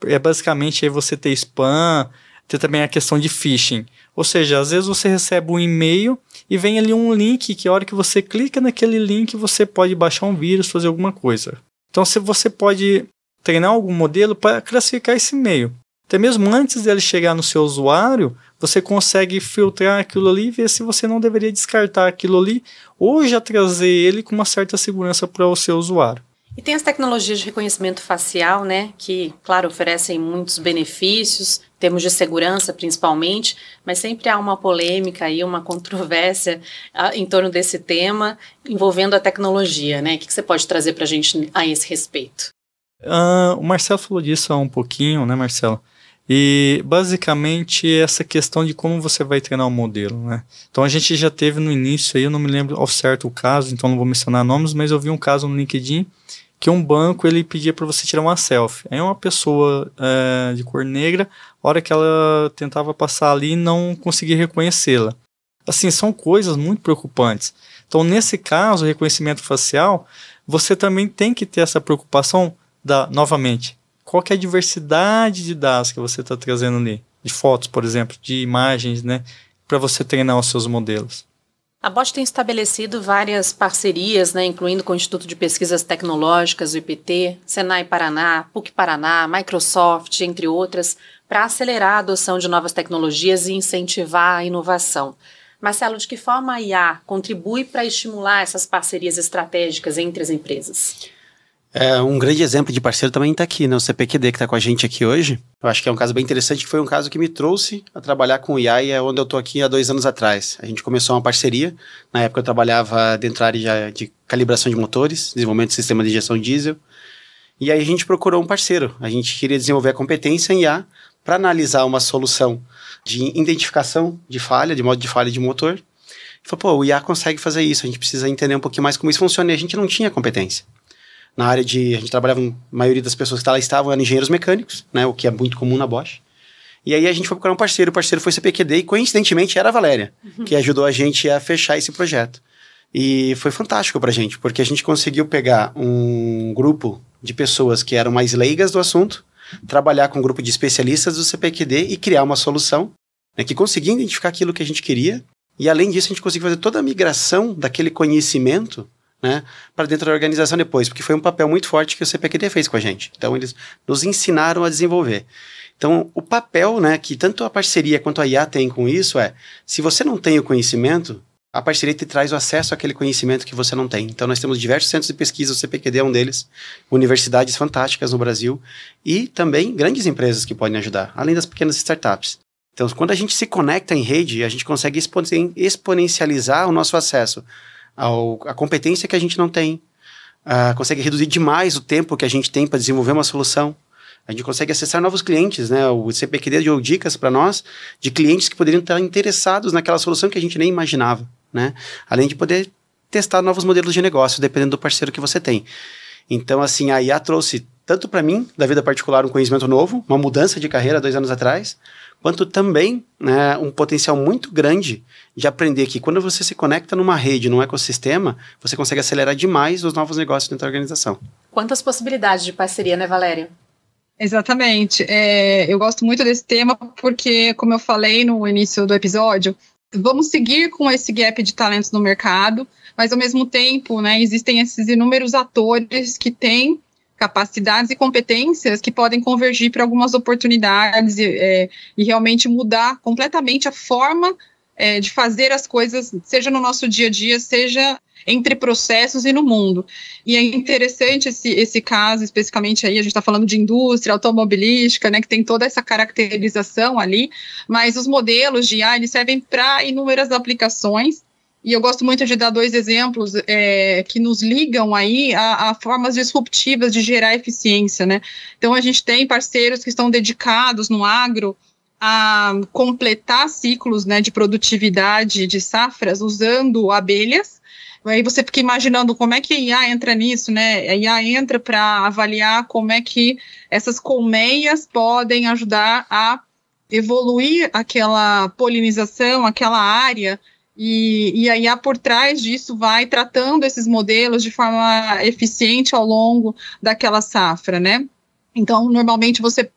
É basicamente aí você ter spam, ter também a questão de phishing. Ou seja, às vezes você recebe um e-mail e vem ali um link que a hora que você clica naquele link você pode baixar um vírus, fazer alguma coisa. Então se você pode treinar algum modelo para classificar esse e-mail. Até mesmo antes dele chegar no seu usuário, você consegue filtrar aquilo ali e ver se você não deveria descartar aquilo ali ou já trazer ele com uma certa segurança para o seu usuário. E tem as tecnologias de reconhecimento facial, né, que, claro, oferecem muitos benefícios, termos de segurança principalmente, mas sempre há uma polêmica e uma controvérsia uh, em torno desse tema envolvendo a tecnologia, né? O que você pode trazer para a gente a esse respeito? Uh, o Marcelo falou disso há um pouquinho, né, Marcelo? E basicamente essa questão de como você vai treinar o modelo, né? Então a gente já teve no início aí, eu não me lembro ao certo o caso, então não vou mencionar nomes, mas eu vi um caso no LinkedIn que um banco ele pedia para você tirar uma selfie. Aí uma pessoa é, de cor negra, a hora que ela tentava passar ali, não conseguia reconhecê-la. Assim, são coisas muito preocupantes. Então, nesse caso, reconhecimento facial, você também tem que ter essa preocupação da, novamente, qual é a diversidade de dados que você está trazendo ali, de fotos, por exemplo, de imagens, né, para você treinar os seus modelos. A Bosch tem estabelecido várias parcerias, né, incluindo com o Instituto de Pesquisas Tecnológicas, o IPT, Senai Paraná, PUC Paraná, Microsoft, entre outras, para acelerar a adoção de novas tecnologias e incentivar a inovação. Marcelo, de que forma a IA contribui para estimular essas parcerias estratégicas entre as empresas? É, um grande exemplo de parceiro também está aqui, né? O CPQD que está com a gente aqui hoje. Eu acho que é um caso bem interessante, que foi um caso que me trouxe a trabalhar com o IA e é onde eu estou aqui há dois anos atrás. A gente começou uma parceria. Na época eu trabalhava dentro da área de calibração de motores, desenvolvimento de sistema de injeção diesel. E aí a gente procurou um parceiro. A gente queria desenvolver a competência em IA para analisar uma solução de identificação de falha, de modo de falha de motor. E falou, pô, o IA consegue fazer isso, a gente precisa entender um pouquinho mais como isso funciona. E a gente não tinha competência na área de. A gente trabalhava, a maioria das pessoas que lá estavam eram engenheiros mecânicos, né? O que é muito comum na Bosch. E aí a gente foi procurar um parceiro, o parceiro foi CPQD e coincidentemente era a Valéria, uhum. que ajudou a gente a fechar esse projeto. E foi fantástico pra gente, porque a gente conseguiu pegar um grupo de pessoas que eram mais leigas do assunto, trabalhar com um grupo de especialistas do CPQD e criar uma solução né, que conseguia identificar aquilo que a gente queria. E além disso, a gente conseguiu fazer toda a migração daquele conhecimento né, para dentro da organização depois, porque foi um papel muito forte que o CPQD fez com a gente. Então, eles nos ensinaram a desenvolver. Então, o papel né, que tanto a parceria quanto a IA tem com isso é: se você não tem o conhecimento, a parceria te traz o acesso àquele conhecimento que você não tem. Então, nós temos diversos centros de pesquisa, o CPQD é um deles, universidades fantásticas no Brasil e também grandes empresas que podem ajudar, além das pequenas startups. Então, quando a gente se conecta em rede, a gente consegue exponencializar o nosso acesso ao, a competência que a gente não tem, uh, consegue reduzir demais o tempo que a gente tem para desenvolver uma solução. A gente consegue acessar novos clientes, né? O CPQD deu dicas para nós de clientes que poderiam estar interessados naquela solução que a gente nem imaginava, né? Além de poder testar novos modelos de negócio, dependendo do parceiro que você tem. Então, assim, a IA trouxe tanto para mim, da vida particular, um conhecimento novo, uma mudança de carreira dois anos atrás, quanto também né, um potencial muito grande de aprender que quando você se conecta numa rede, num ecossistema, você consegue acelerar demais os novos negócios dentro da organização. Quantas possibilidades de parceria, né, Valéria? Exatamente. É, eu gosto muito desse tema porque, como eu falei no início do episódio, vamos seguir com esse gap de talentos no mercado, mas ao mesmo tempo, né, existem esses inúmeros atores que têm capacidades e competências que podem convergir para algumas oportunidades e, é, e, realmente mudar completamente a forma é, de fazer as coisas, seja no nosso dia a dia, seja entre processos e no mundo. E é interessante esse, esse caso, especificamente aí, a gente está falando de indústria automobilística, né, que tem toda essa caracterização ali, mas os modelos de IA, eles servem para inúmeras aplicações, e eu gosto muito de dar dois exemplos é, que nos ligam aí a, a, formas disruptivas de gerar eficiência, né? Então a gente tem parceiros que estão dedicados no agro a completar ciclos né, de produtividade de safras usando abelhas. Aí você fica imaginando como é que a IA entra nisso, né? A IA entra para avaliar como é que essas colmeias podem ajudar a evoluir aquela polinização, aquela área e, e a IA por trás disso vai tratando esses modelos de forma eficiente ao longo daquela safra, né? Então, normalmente você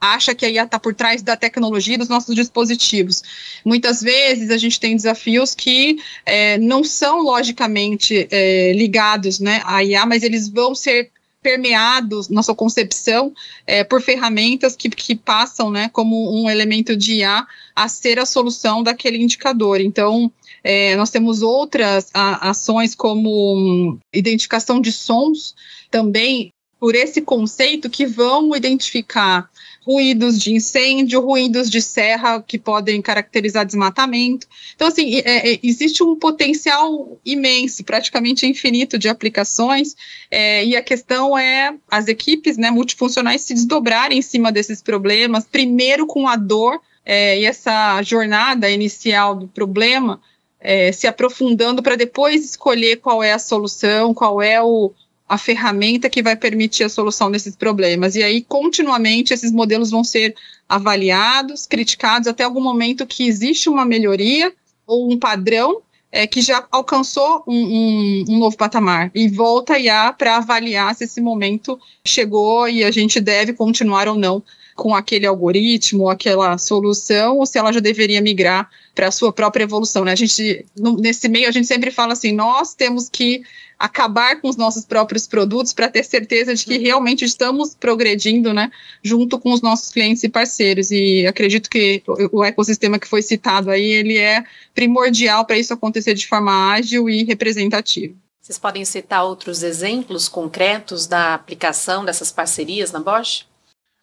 acha que a IA está por trás da tecnologia dos nossos dispositivos. Muitas vezes a gente tem desafios que é, não são logicamente é, ligados né, à IA, mas eles vão ser permeados na sua concepção é, por ferramentas que, que passam né, como um elemento de IA a ser a solução daquele indicador. Então, é, nós temos outras a, ações como um, identificação de sons, também por esse conceito que vão identificar ruídos de incêndio, ruídos de serra que podem caracterizar desmatamento. Então, assim, é, é, existe um potencial imenso, praticamente infinito de aplicações, é, e a questão é as equipes né, multifuncionais se desdobrarem em cima desses problemas, primeiro com a dor é, e essa jornada inicial do problema, é, se aprofundando para depois escolher qual é a solução, qual é o, a ferramenta que vai permitir a solução desses problemas. E aí, continuamente, esses modelos vão ser avaliados, criticados, até algum momento que existe uma melhoria ou um padrão é, que já alcançou um, um, um, novo patamar e volta IA para avaliar se esse momento chegou e a gente deve continuar ou não com aquele algoritmo, aquela solução, ou se ela já deveria migrar para a sua própria evolução. Né? A gente, no, nesse meio, a gente sempre fala assim: nós temos que acabar com os nossos próprios produtos para ter certeza de que realmente estamos progredindo, né, junto com os nossos clientes e parceiros. E acredito que o ecossistema que foi citado aí, ele é primordial para isso acontecer de forma ágil e representativa. Vocês podem citar outros exemplos concretos da aplicação dessas parcerias na Bosch?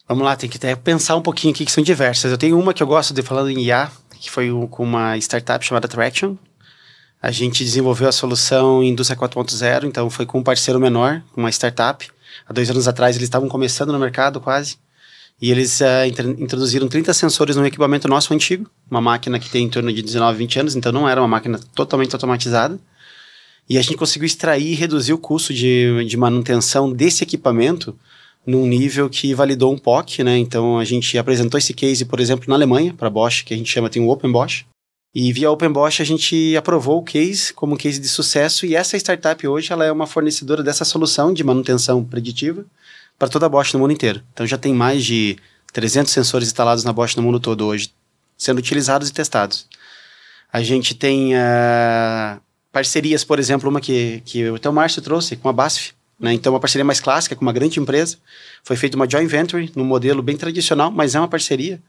Vamos lá, tem que até pensar um pouquinho aqui, que são diversas. Eu tenho uma que eu gosto de falando em IA, que foi com uma startup chamada Traction. A gente desenvolveu a solução em indústria 4.0, então foi com um parceiro menor, uma startup. Há dois anos atrás eles estavam começando no mercado quase. E eles uh, introduziram 30 sensores num equipamento nosso antigo, uma máquina que tem em torno de 19, 20 anos, então não era uma máquina totalmente automatizada. E a gente conseguiu extrair e reduzir o custo de, de manutenção desse equipamento num nível que validou um POC, né? Então a gente apresentou esse case, por exemplo, na Alemanha, para Bosch, que a gente chama tem o Open Bosch. E via Open Bosch a gente aprovou o case como um case de sucesso e essa startup hoje ela é uma fornecedora dessa solução de manutenção preditiva para toda a Bosch no mundo inteiro. Então já tem mais de 300 sensores instalados na Bosch no mundo todo hoje, sendo utilizados e testados. A gente tem uh, parcerias, por exemplo, uma que, que até o Márcio trouxe com a BASF, né? Então, uma parceria mais clássica com uma grande empresa. Foi feita uma joint venture, num modelo bem tradicional, mas é uma parceria,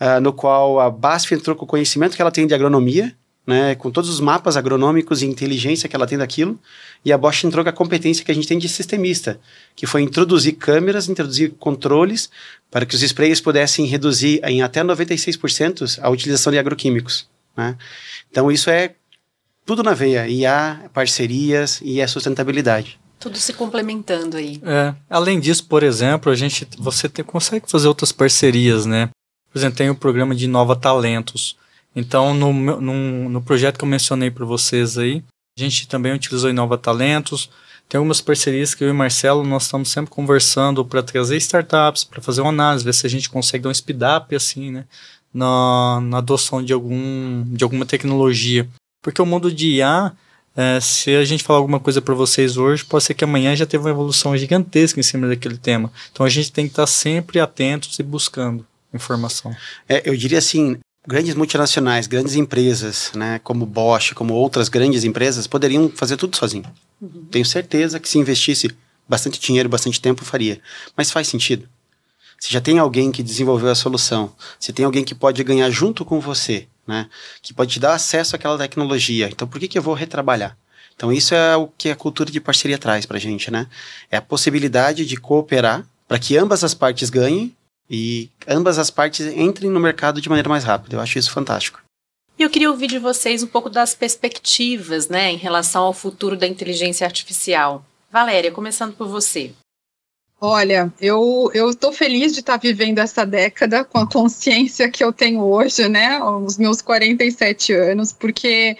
uh, no qual a BASF entrou com o conhecimento que ela tem de agronomia, né, com todos os mapas agronômicos e inteligência que ela tem daquilo, e a Bosch entrou com a competência que a gente tem de sistemista, que foi introduzir câmeras, introduzir controles, para que os sprays pudessem reduzir em até 96% a utilização de agroquímicos. Né? Então, isso é tudo na veia, e parcerias e a sustentabilidade. Tudo se complementando aí. É. Além disso, por exemplo, a gente, você tem, consegue fazer outras parcerias, né? Por exemplo, tem o programa de Nova Talentos. Então, no, no, no projeto que eu mencionei para vocês aí, a gente também utilizou Inova Talentos. Tem algumas parcerias que eu e Marcelo nós estamos sempre conversando para trazer startups, para fazer uma análise, ver se a gente consegue dar um speed up assim, né, na, na adoção de algum de alguma tecnologia. Porque o mundo de IA é, se a gente falar alguma coisa para vocês hoje, pode ser que amanhã já teve uma evolução gigantesca em cima daquele tema. Então a gente tem que estar sempre atentos e buscando informação. É, eu diria assim, grandes multinacionais, grandes empresas, né, como Bosch, como outras grandes empresas, poderiam fazer tudo sozinho. Uhum. Tenho certeza que se investisse bastante dinheiro, bastante tempo, faria. Mas faz sentido. Se já tem alguém que desenvolveu a solução, se tem alguém que pode ganhar junto com você, né? Que pode te dar acesso àquela tecnologia. Então, por que, que eu vou retrabalhar? Então isso é o que a cultura de parceria traz para a gente, né? É a possibilidade de cooperar para que ambas as partes ganhem e ambas as partes entrem no mercado de maneira mais rápida. Eu acho isso fantástico. E eu queria ouvir de vocês um pouco das perspectivas, né, em relação ao futuro da inteligência artificial. Valéria, começando por você. Olha, eu estou feliz de estar tá vivendo essa década com a consciência que eu tenho hoje, né? Os meus 47 anos, porque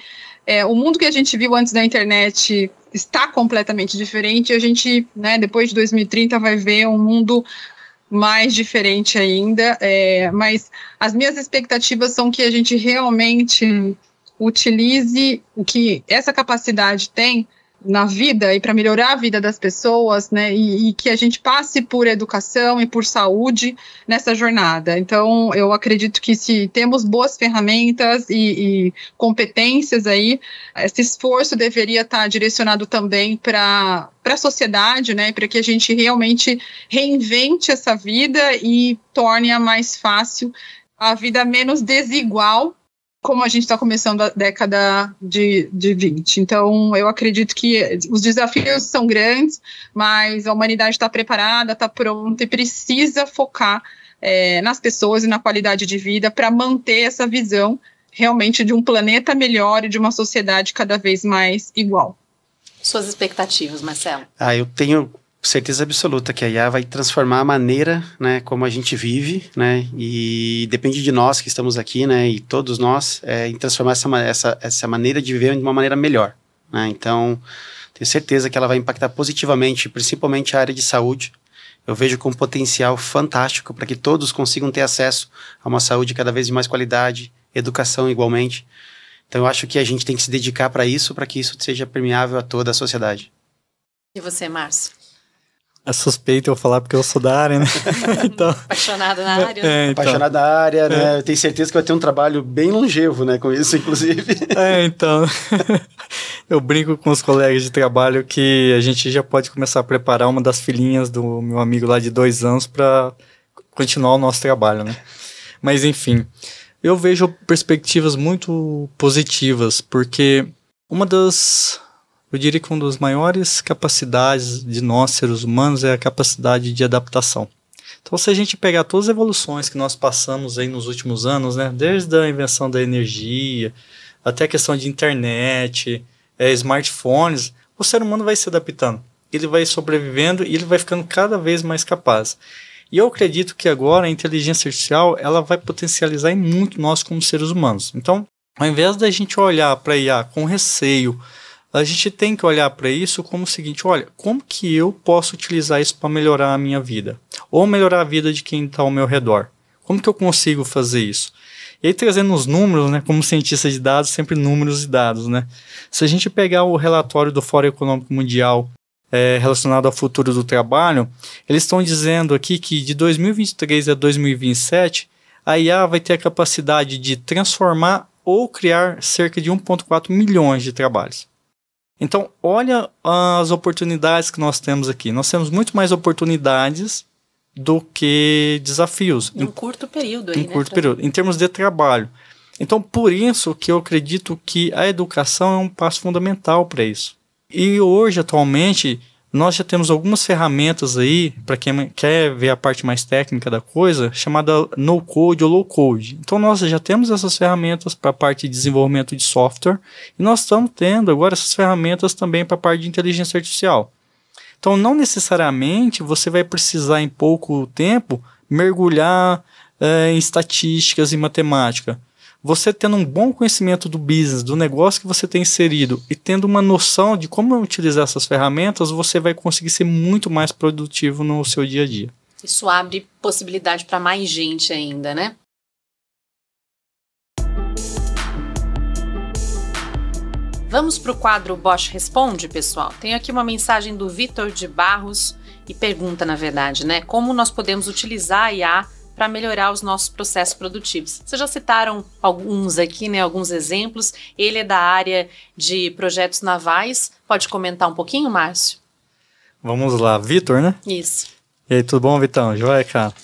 é, o mundo que a gente viu antes da internet está completamente diferente. A gente, né, depois de 2030, vai ver um mundo mais diferente ainda, é, mas as minhas expectativas são que a gente realmente utilize o que essa capacidade tem na vida e para melhorar a vida das pessoas, né? E, e, que a gente passe por educação e por saúde nessa jornada. Então, eu acredito que se temos boas ferramentas e, e competências aí, esse esforço deveria estar direcionado também para para a sociedade, né? Para que a gente realmente reinvente essa vida e torne-a mais fácil, a vida menos desigual como a gente está começando a década de, de 20. Então, eu acredito que os desafios são grandes, mas a humanidade está preparada, está pronta e precisa focar é, nas pessoas e na qualidade de vida para manter essa visão realmente de um planeta melhor e de uma sociedade cada vez mais igual. Suas expectativas, Marcelo? Ah, eu tenho certeza absoluta que a IA vai transformar a maneira, né, como a gente vive, né, e depende de nós que estamos aqui, né, e todos nós, é, em transformar essa, essa, essa maneira de viver de uma maneira melhor, né, então tenho certeza que ela vai impactar positivamente, principalmente a área de saúde, eu vejo com um potencial fantástico para que todos consigam ter acesso a uma saúde cada vez de mais qualidade, educação igualmente, então eu acho que a gente tem que se dedicar para isso, para que isso seja permeável a toda a sociedade. E você, Márcio? É suspeito eu falar porque eu sou da área, né? então, Apaixonado na área. É, então, Apaixonado na área, né? É. Eu tenho certeza que vai ter um trabalho bem longevo, né? Com isso, inclusive. É, então. eu brinco com os colegas de trabalho que a gente já pode começar a preparar uma das filhinhas do meu amigo lá de dois anos para continuar o nosso trabalho, né? Mas, enfim. Eu vejo perspectivas muito positivas, porque uma das eu diria que uma das maiores capacidades de nós, seres humanos, é a capacidade de adaptação. Então, se a gente pegar todas as evoluções que nós passamos aí nos últimos anos, né, desde a invenção da energia, até a questão de internet, é, smartphones, o ser humano vai se adaptando. Ele vai sobrevivendo e ele vai ficando cada vez mais capaz. E eu acredito que agora a inteligência artificial ela vai potencializar muito nós como seres humanos. Então, ao invés da gente olhar para IA com receio, a gente tem que olhar para isso como o seguinte: olha, como que eu posso utilizar isso para melhorar a minha vida? Ou melhorar a vida de quem está ao meu redor? Como que eu consigo fazer isso? E aí, trazendo os números, né, como cientista de dados, sempre números e dados. Né? Se a gente pegar o relatório do Fórum Econômico Mundial é, relacionado ao futuro do trabalho, eles estão dizendo aqui que de 2023 a 2027, a IA vai ter a capacidade de transformar ou criar cerca de 1,4 milhões de trabalhos. Então, olha as oportunidades que nós temos aqui. Nós temos muito mais oportunidades do que desafios. Em um curto período aí, Em né, curto período, em termos de trabalho. Então, por isso que eu acredito que a educação é um passo fundamental para isso. E hoje, atualmente, nós já temos algumas ferramentas aí, para quem quer ver a parte mais técnica da coisa, chamada no code ou low code. Então nós já temos essas ferramentas para a parte de desenvolvimento de software e nós estamos tendo agora essas ferramentas também para a parte de inteligência artificial. Então não necessariamente você vai precisar em pouco tempo mergulhar é, em estatísticas e matemática você tendo um bom conhecimento do business, do negócio que você tem inserido e tendo uma noção de como utilizar essas ferramentas, você vai conseguir ser muito mais produtivo no seu dia a dia. Isso abre possibilidade para mais gente ainda, né? Vamos para o quadro Bosch Responde, pessoal. Tenho aqui uma mensagem do Vitor de Barros e pergunta, na verdade, né? Como nós podemos utilizar a IA para melhorar os nossos processos produtivos. Vocês já citaram alguns aqui, né, alguns exemplos. Ele é da área de projetos navais. Pode comentar um pouquinho, Márcio? Vamos lá, Vitor, né? Isso. E aí, tudo bom, Vitão? Joia, cara?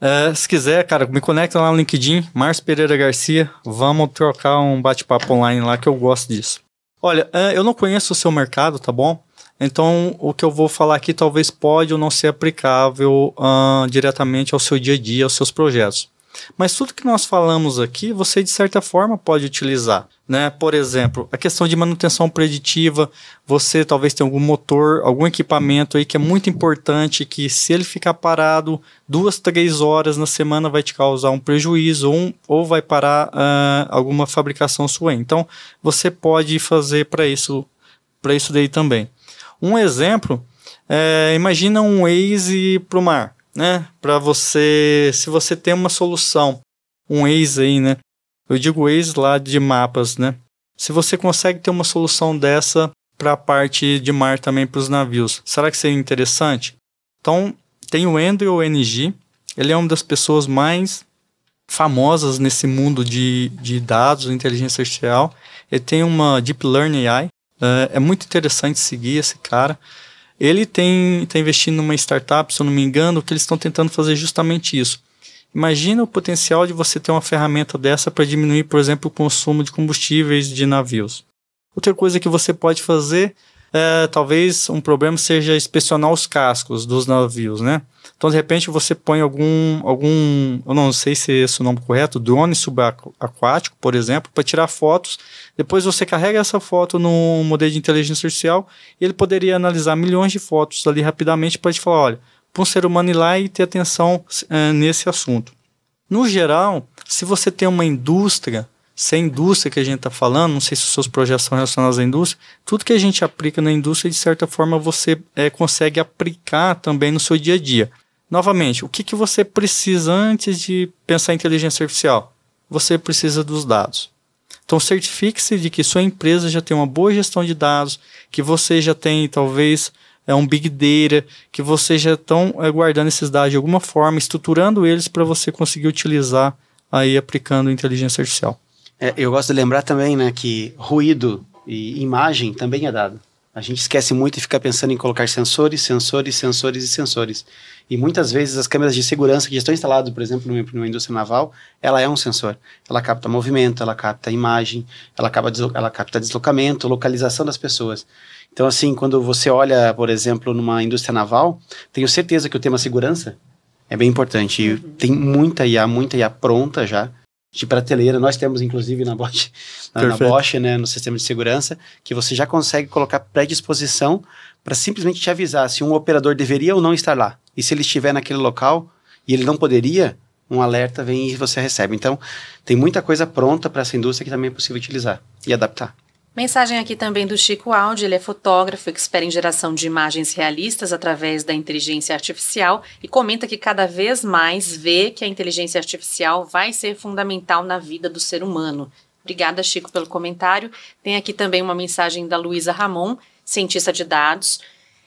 É, se quiser, cara, me conecta lá no LinkedIn, Márcio Pereira Garcia. Vamos trocar um bate-papo online lá que eu gosto disso. Olha, é, eu não conheço o seu mercado, tá bom? Então, o que eu vou falar aqui talvez pode ou não ser aplicável uh, diretamente ao seu dia a dia, aos seus projetos. Mas tudo que nós falamos aqui, você de certa forma pode utilizar. Né? Por exemplo, a questão de manutenção preditiva, você talvez tenha algum motor, algum equipamento aí que é muito importante, que se ele ficar parado duas, três horas na semana vai te causar um prejuízo um, ou vai parar uh, alguma fabricação sua. Então, você pode fazer para isso, para isso daí também. Um exemplo, é, imagina um Waze para o mar, né? Para você, se você tem uma solução, um Waze aí, né? Eu digo Waze lá de mapas, né? Se você consegue ter uma solução dessa para a parte de mar também para os navios, será que seria interessante? Então, tem o Andrew NG, ele é uma das pessoas mais famosas nesse mundo de, de dados, inteligência artificial. Ele tem uma Deep Learning AI, é, é muito interessante seguir esse cara. Ele tem está investindo numa startup, se eu não me engano, que eles estão tentando fazer justamente isso. Imagina o potencial de você ter uma ferramenta dessa para diminuir, por exemplo, o consumo de combustíveis de navios. Outra coisa que você pode fazer é, talvez um problema seja inspecionar os cascos dos navios, né? Então, de repente, você põe algum, algum eu não sei se é o nome correto, drone subaquático, por exemplo, para tirar fotos. Depois você carrega essa foto no modelo de inteligência artificial e ele poderia analisar milhões de fotos ali rapidamente para te falar, olha, para um ser humano ir lá e ter atenção é, nesse assunto. No geral, se você tem uma indústria, se a indústria que a gente está falando, não sei se os seus projetos são relacionados à indústria, tudo que a gente aplica na indústria, de certa forma, você é, consegue aplicar também no seu dia a dia. Novamente, o que, que você precisa antes de pensar em inteligência artificial? Você precisa dos dados. Então, certifique-se de que sua empresa já tem uma boa gestão de dados, que você já tem, talvez, é um big data, que você já estão é, guardando esses dados de alguma forma, estruturando eles para você conseguir utilizar aí aplicando inteligência artificial. É, eu gosto de lembrar também, né, que ruído e imagem também é dado. A gente esquece muito e fica pensando em colocar sensores, sensores, sensores e sensores. E muitas vezes as câmeras de segurança que já estão instaladas, por exemplo, numa, numa indústria naval, ela é um sensor. Ela capta movimento, ela capta imagem, ela, acaba, ela capta deslocamento, localização das pessoas. Então, assim, quando você olha, por exemplo, numa indústria naval, tenho certeza que o tema segurança é bem importante. E tem muita IA, muita IA pronta já, de prateleira. Nós temos, inclusive, na Bosch, na, na Bosch, né, no sistema de segurança, que você já consegue colocar predisposição para simplesmente te avisar se um operador deveria ou não estar lá. E se ele estiver naquele local e ele não poderia, um alerta vem e você recebe. Então, tem muita coisa pronta para essa indústria que também é possível utilizar e adaptar. Mensagem aqui também do Chico Aldi, ele é fotógrafo, expert em geração de imagens realistas através da inteligência artificial e comenta que cada vez mais vê que a inteligência artificial vai ser fundamental na vida do ser humano. Obrigada, Chico, pelo comentário. Tem aqui também uma mensagem da Luísa Ramon, cientista de dados.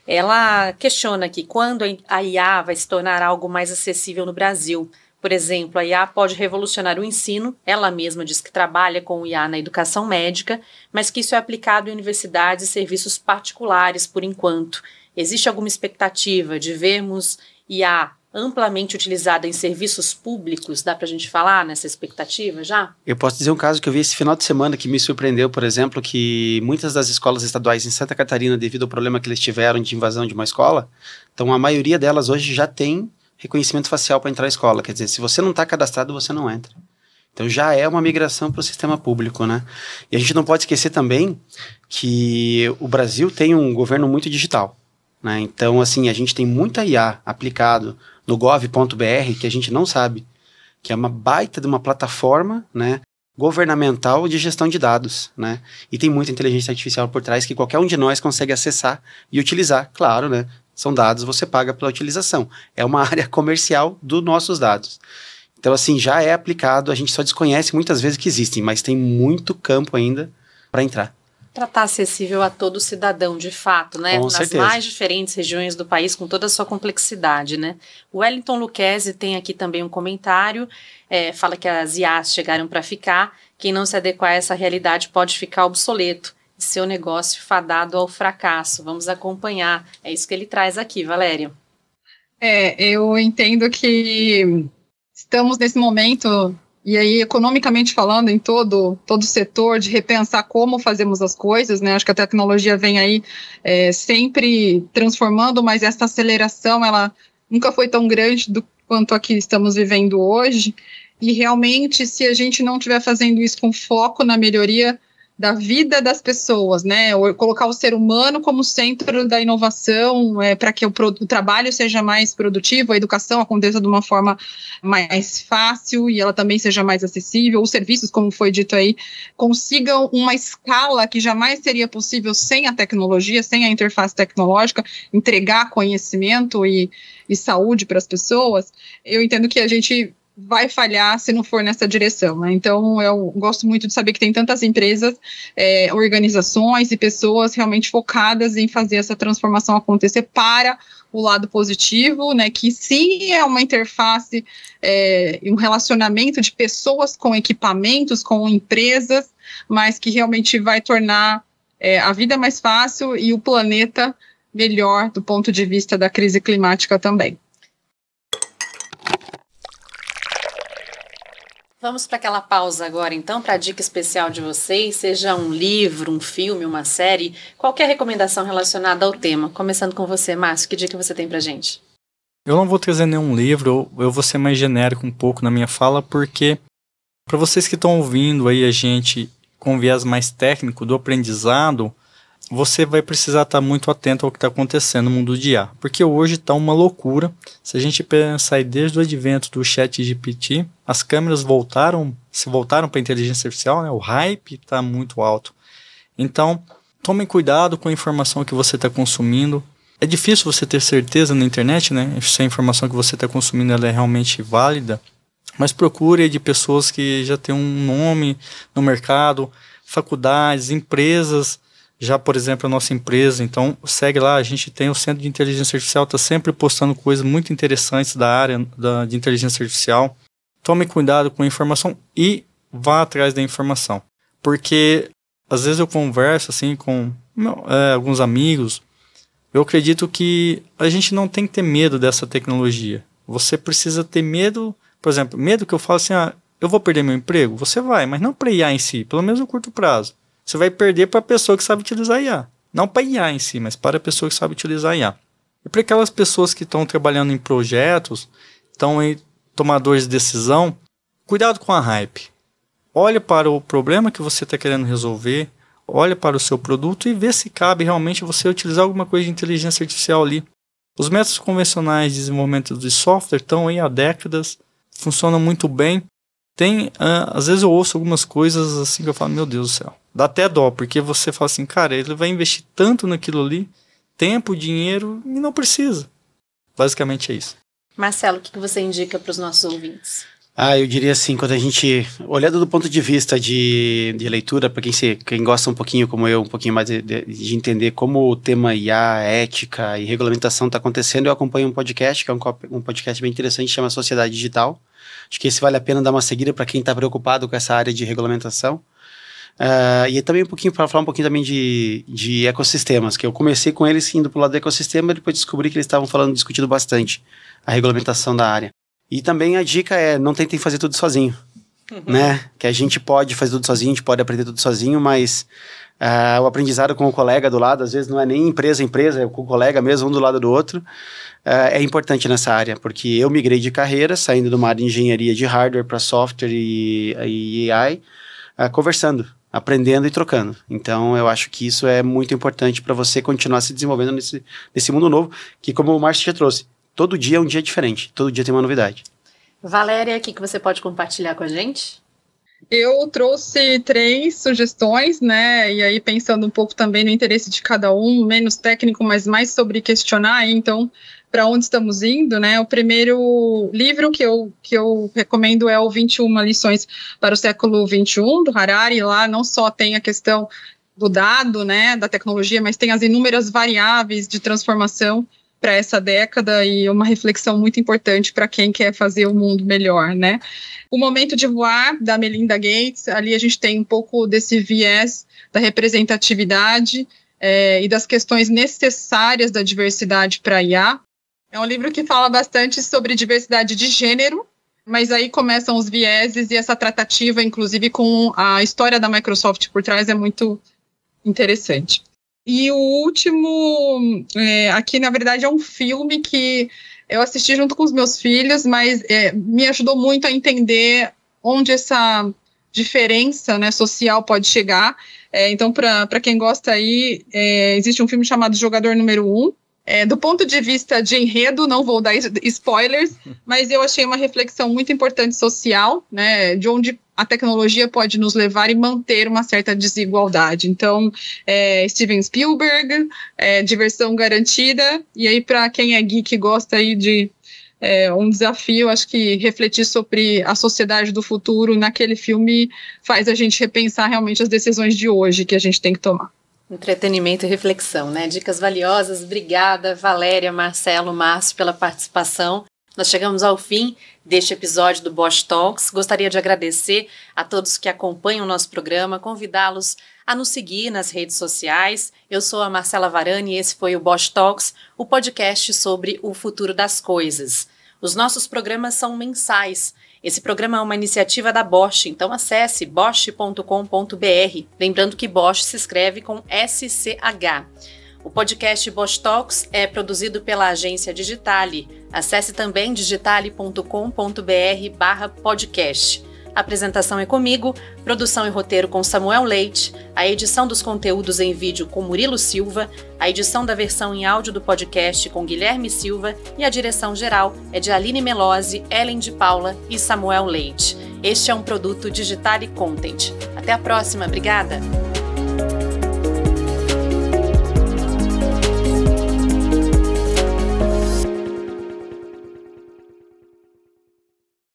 Ela questiona que quando a IA vai se tornar algo mais acessível no Brasil. Por exemplo, a IA pode revolucionar o ensino, ela mesma diz que trabalha com o IA na educação médica, mas que isso é aplicado em universidades e serviços particulares por enquanto. Existe alguma expectativa de vermos IA amplamente utilizada em serviços públicos? Dá para a gente falar nessa expectativa já? Eu posso dizer um caso que eu vi esse final de semana que me surpreendeu, por exemplo, que muitas das escolas estaduais em Santa Catarina, devido ao problema que eles tiveram de invasão de uma escola, então a maioria delas hoje já tem reconhecimento facial para entrar na escola. Quer dizer, se você não está cadastrado, você não entra. Então já é uma migração para o sistema público, né? E a gente não pode esquecer também que o Brasil tem um governo muito digital. Né? Então, assim, a gente tem muita IA aplicado no gov.br que a gente não sabe, que é uma baita de uma plataforma, né? governamental de gestão de dados, né? E tem muita inteligência artificial por trás que qualquer um de nós consegue acessar e utilizar, claro, né? São dados, você paga pela utilização. É uma área comercial dos nossos dados. Então, assim, já é aplicado, a gente só desconhece muitas vezes que existem, mas tem muito campo ainda para entrar. Tratar acessível a todo cidadão, de fato, né? Com Nas certeza. mais diferentes regiões do país, com toda a sua complexidade, né? O Wellington Luquezzi tem aqui também um comentário, é, fala que as IAs chegaram para ficar, quem não se adequar a essa realidade pode ficar obsoleto seu negócio fadado ao fracasso. Vamos acompanhar. É isso que ele traz aqui, Valéria. É, eu entendo que estamos nesse momento e aí economicamente falando em todo todo setor de repensar como fazemos as coisas, né? Acho que a tecnologia vem aí é, sempre transformando, mas essa aceleração ela nunca foi tão grande do quanto aqui estamos vivendo hoje. E realmente, se a gente não estiver fazendo isso com foco na melhoria da vida das pessoas, né? Colocar o ser humano como centro da inovação, é, para que o, o, trabalho seja mais produtivo, a educação aconteça de uma forma mais fácil e ela também seja mais acessível, os serviços, como foi dito aí, consigam uma escala que jamais seria possível sem a tecnologia, sem a interface tecnológica, entregar conhecimento e, e saúde para as pessoas. Eu entendo que a gente vai falhar se não for nessa direção. Né? Então, eu gosto muito de saber que tem tantas empresas, é, organizações e pessoas realmente focadas em fazer essa transformação acontecer para o lado positivo, né, que sim é uma interface é, um relacionamento de pessoas com equipamentos, com empresas, mas que realmente vai tornar é, a vida mais fácil e o planeta melhor do ponto de vista da crise climática também. Vamos para aquela pausa agora, então, para a dica especial de vocês, seja um livro, um filme, uma série, qualquer recomendação relacionada ao tema. Começando com você, Márcio, que dica você tem para gente? Eu não vou trazer nenhum livro, eu vou ser mais genérico um pouco na minha fala, porque para vocês que estão ouvindo aí a gente com viés mais técnico do aprendizado, você vai precisar estar muito atento ao que está acontecendo no mundo de IA, porque hoje está uma loucura. Se a gente pensar desde o advento do Chat GPT, as câmeras voltaram, se voltaram para a inteligência artificial, né? o hype está muito alto. Então, tomem cuidado com a informação que você está consumindo. É difícil você ter certeza na internet, né? Se a informação que você está consumindo é realmente válida, mas procure de pessoas que já têm um nome no mercado, faculdades, empresas já, por exemplo, a nossa empresa, então segue lá, a gente tem o Centro de Inteligência Artificial, está sempre postando coisas muito interessantes da área da, de inteligência artificial. Tome cuidado com a informação e vá atrás da informação. Porque às vezes eu converso assim com é, alguns amigos, eu acredito que a gente não tem que ter medo dessa tecnologia. Você precisa ter medo, por exemplo, medo que eu falo assim, ah, eu vou perder meu emprego? Você vai, mas não para IA em si, pelo menos no curto prazo. Você vai perder para a pessoa que sabe utilizar IA. Não para IA em si, mas para a pessoa que sabe utilizar IA. E para aquelas pessoas que estão trabalhando em projetos, estão em tomadores de decisão, cuidado com a hype. Olhe para o problema que você está querendo resolver, olhe para o seu produto e vê se cabe realmente você utilizar alguma coisa de inteligência artificial ali. Os métodos convencionais de desenvolvimento de software estão aí há décadas, funcionam muito bem. Tem, uh, às vezes eu ouço algumas coisas assim que eu falo, meu Deus do céu. Dá até dó, porque você fala assim, cara, ele vai investir tanto naquilo ali, tempo, dinheiro, e não precisa. Basicamente é isso. Marcelo, o que você indica para os nossos ouvintes? Ah, eu diria assim, quando a gente, olhando do ponto de vista de, de leitura, para quem, quem gosta um pouquinho, como eu, um pouquinho mais de, de entender como o tema IA, ética e regulamentação está acontecendo, eu acompanho um podcast, que é um, um podcast bem interessante, chama Sociedade Digital. Acho que esse vale a pena dar uma seguida para quem está preocupado com essa área de regulamentação. Uh, e também um pouquinho para falar um pouquinho também de, de ecossistemas, que eu comecei com eles indo para o lado do ecossistema e depois descobri que eles estavam falando, discutindo bastante a regulamentação da área. E também a dica é não tentem fazer tudo sozinho, uhum. né? Que a gente pode fazer tudo sozinho, a gente pode aprender tudo sozinho, mas uh, o aprendizado com o colega do lado, às vezes não é nem empresa empresa, é com o colega mesmo, um do lado do outro, uh, é importante nessa área, porque eu migrei de carreira, saindo de uma área de engenharia de hardware para software e, e AI, conversando aprendendo e trocando. Então, eu acho que isso é muito importante para você continuar se desenvolvendo nesse, nesse mundo novo, que como o Márcio já trouxe, todo dia é um dia diferente, todo dia tem uma novidade. Valéria, o que, que você pode compartilhar com a gente? Eu trouxe três sugestões, né? E aí, pensando um pouco também no interesse de cada um, menos técnico, mas mais sobre questionar. Então, para onde estamos indo, né? O primeiro livro que eu, que eu recomendo é o 21 lições para o século 21 do Harari. Lá não só tem a questão do dado, né, da tecnologia, mas tem as inúmeras variáveis de transformação para essa década e uma reflexão muito importante para quem quer fazer o mundo melhor, né? O momento de voar da Melinda Gates, ali a gente tem um pouco desse viés da representatividade é, e das questões necessárias da diversidade para IA, é um livro que fala bastante sobre diversidade de gênero, mas aí começam os vieses e essa tratativa, inclusive com a história da Microsoft por trás, é muito interessante. E o último, é, aqui na verdade é um filme que eu assisti junto com os meus filhos, mas é, me ajudou muito a entender onde essa diferença né, social pode chegar. É, então, para quem gosta aí, é, existe um filme chamado Jogador Número 1, um, é, do ponto de vista de enredo, não vou dar spoilers, mas eu achei uma reflexão muito importante social, né, de onde a tecnologia pode nos levar e manter uma certa desigualdade. Então, é, Steven Spielberg, é, diversão garantida, e aí para quem é geek e gosta aí de é, um desafio, acho que refletir sobre a sociedade do futuro naquele filme faz a gente repensar realmente as decisões de hoje que a gente tem que tomar. Entretenimento e reflexão, né? Dicas valiosas. Obrigada, Valéria, Marcelo, Márcio, pela participação. Nós chegamos ao fim deste episódio do Bosch Talks. Gostaria de agradecer a todos que acompanham o nosso programa, convidá-los a nos seguir nas redes sociais. Eu sou a Marcela Varani e esse foi o Bosch Talks, o podcast sobre o futuro das coisas. Os nossos programas são mensais esse programa é uma iniciativa da Bosch, então acesse bosch.com.br. Lembrando que Bosch se escreve com SCH. O podcast Bosch Talks é produzido pela agência Digitale. Acesse também digitale.com.br/podcast. A apresentação é comigo, produção e roteiro com Samuel Leite, a edição dos conteúdos em vídeo com Murilo Silva, a edição da versão em áudio do podcast com Guilherme Silva e a direção geral é de Aline Melose, Ellen de Paula e Samuel Leite. Este é um produto Digital e Content. Até a próxima, obrigada!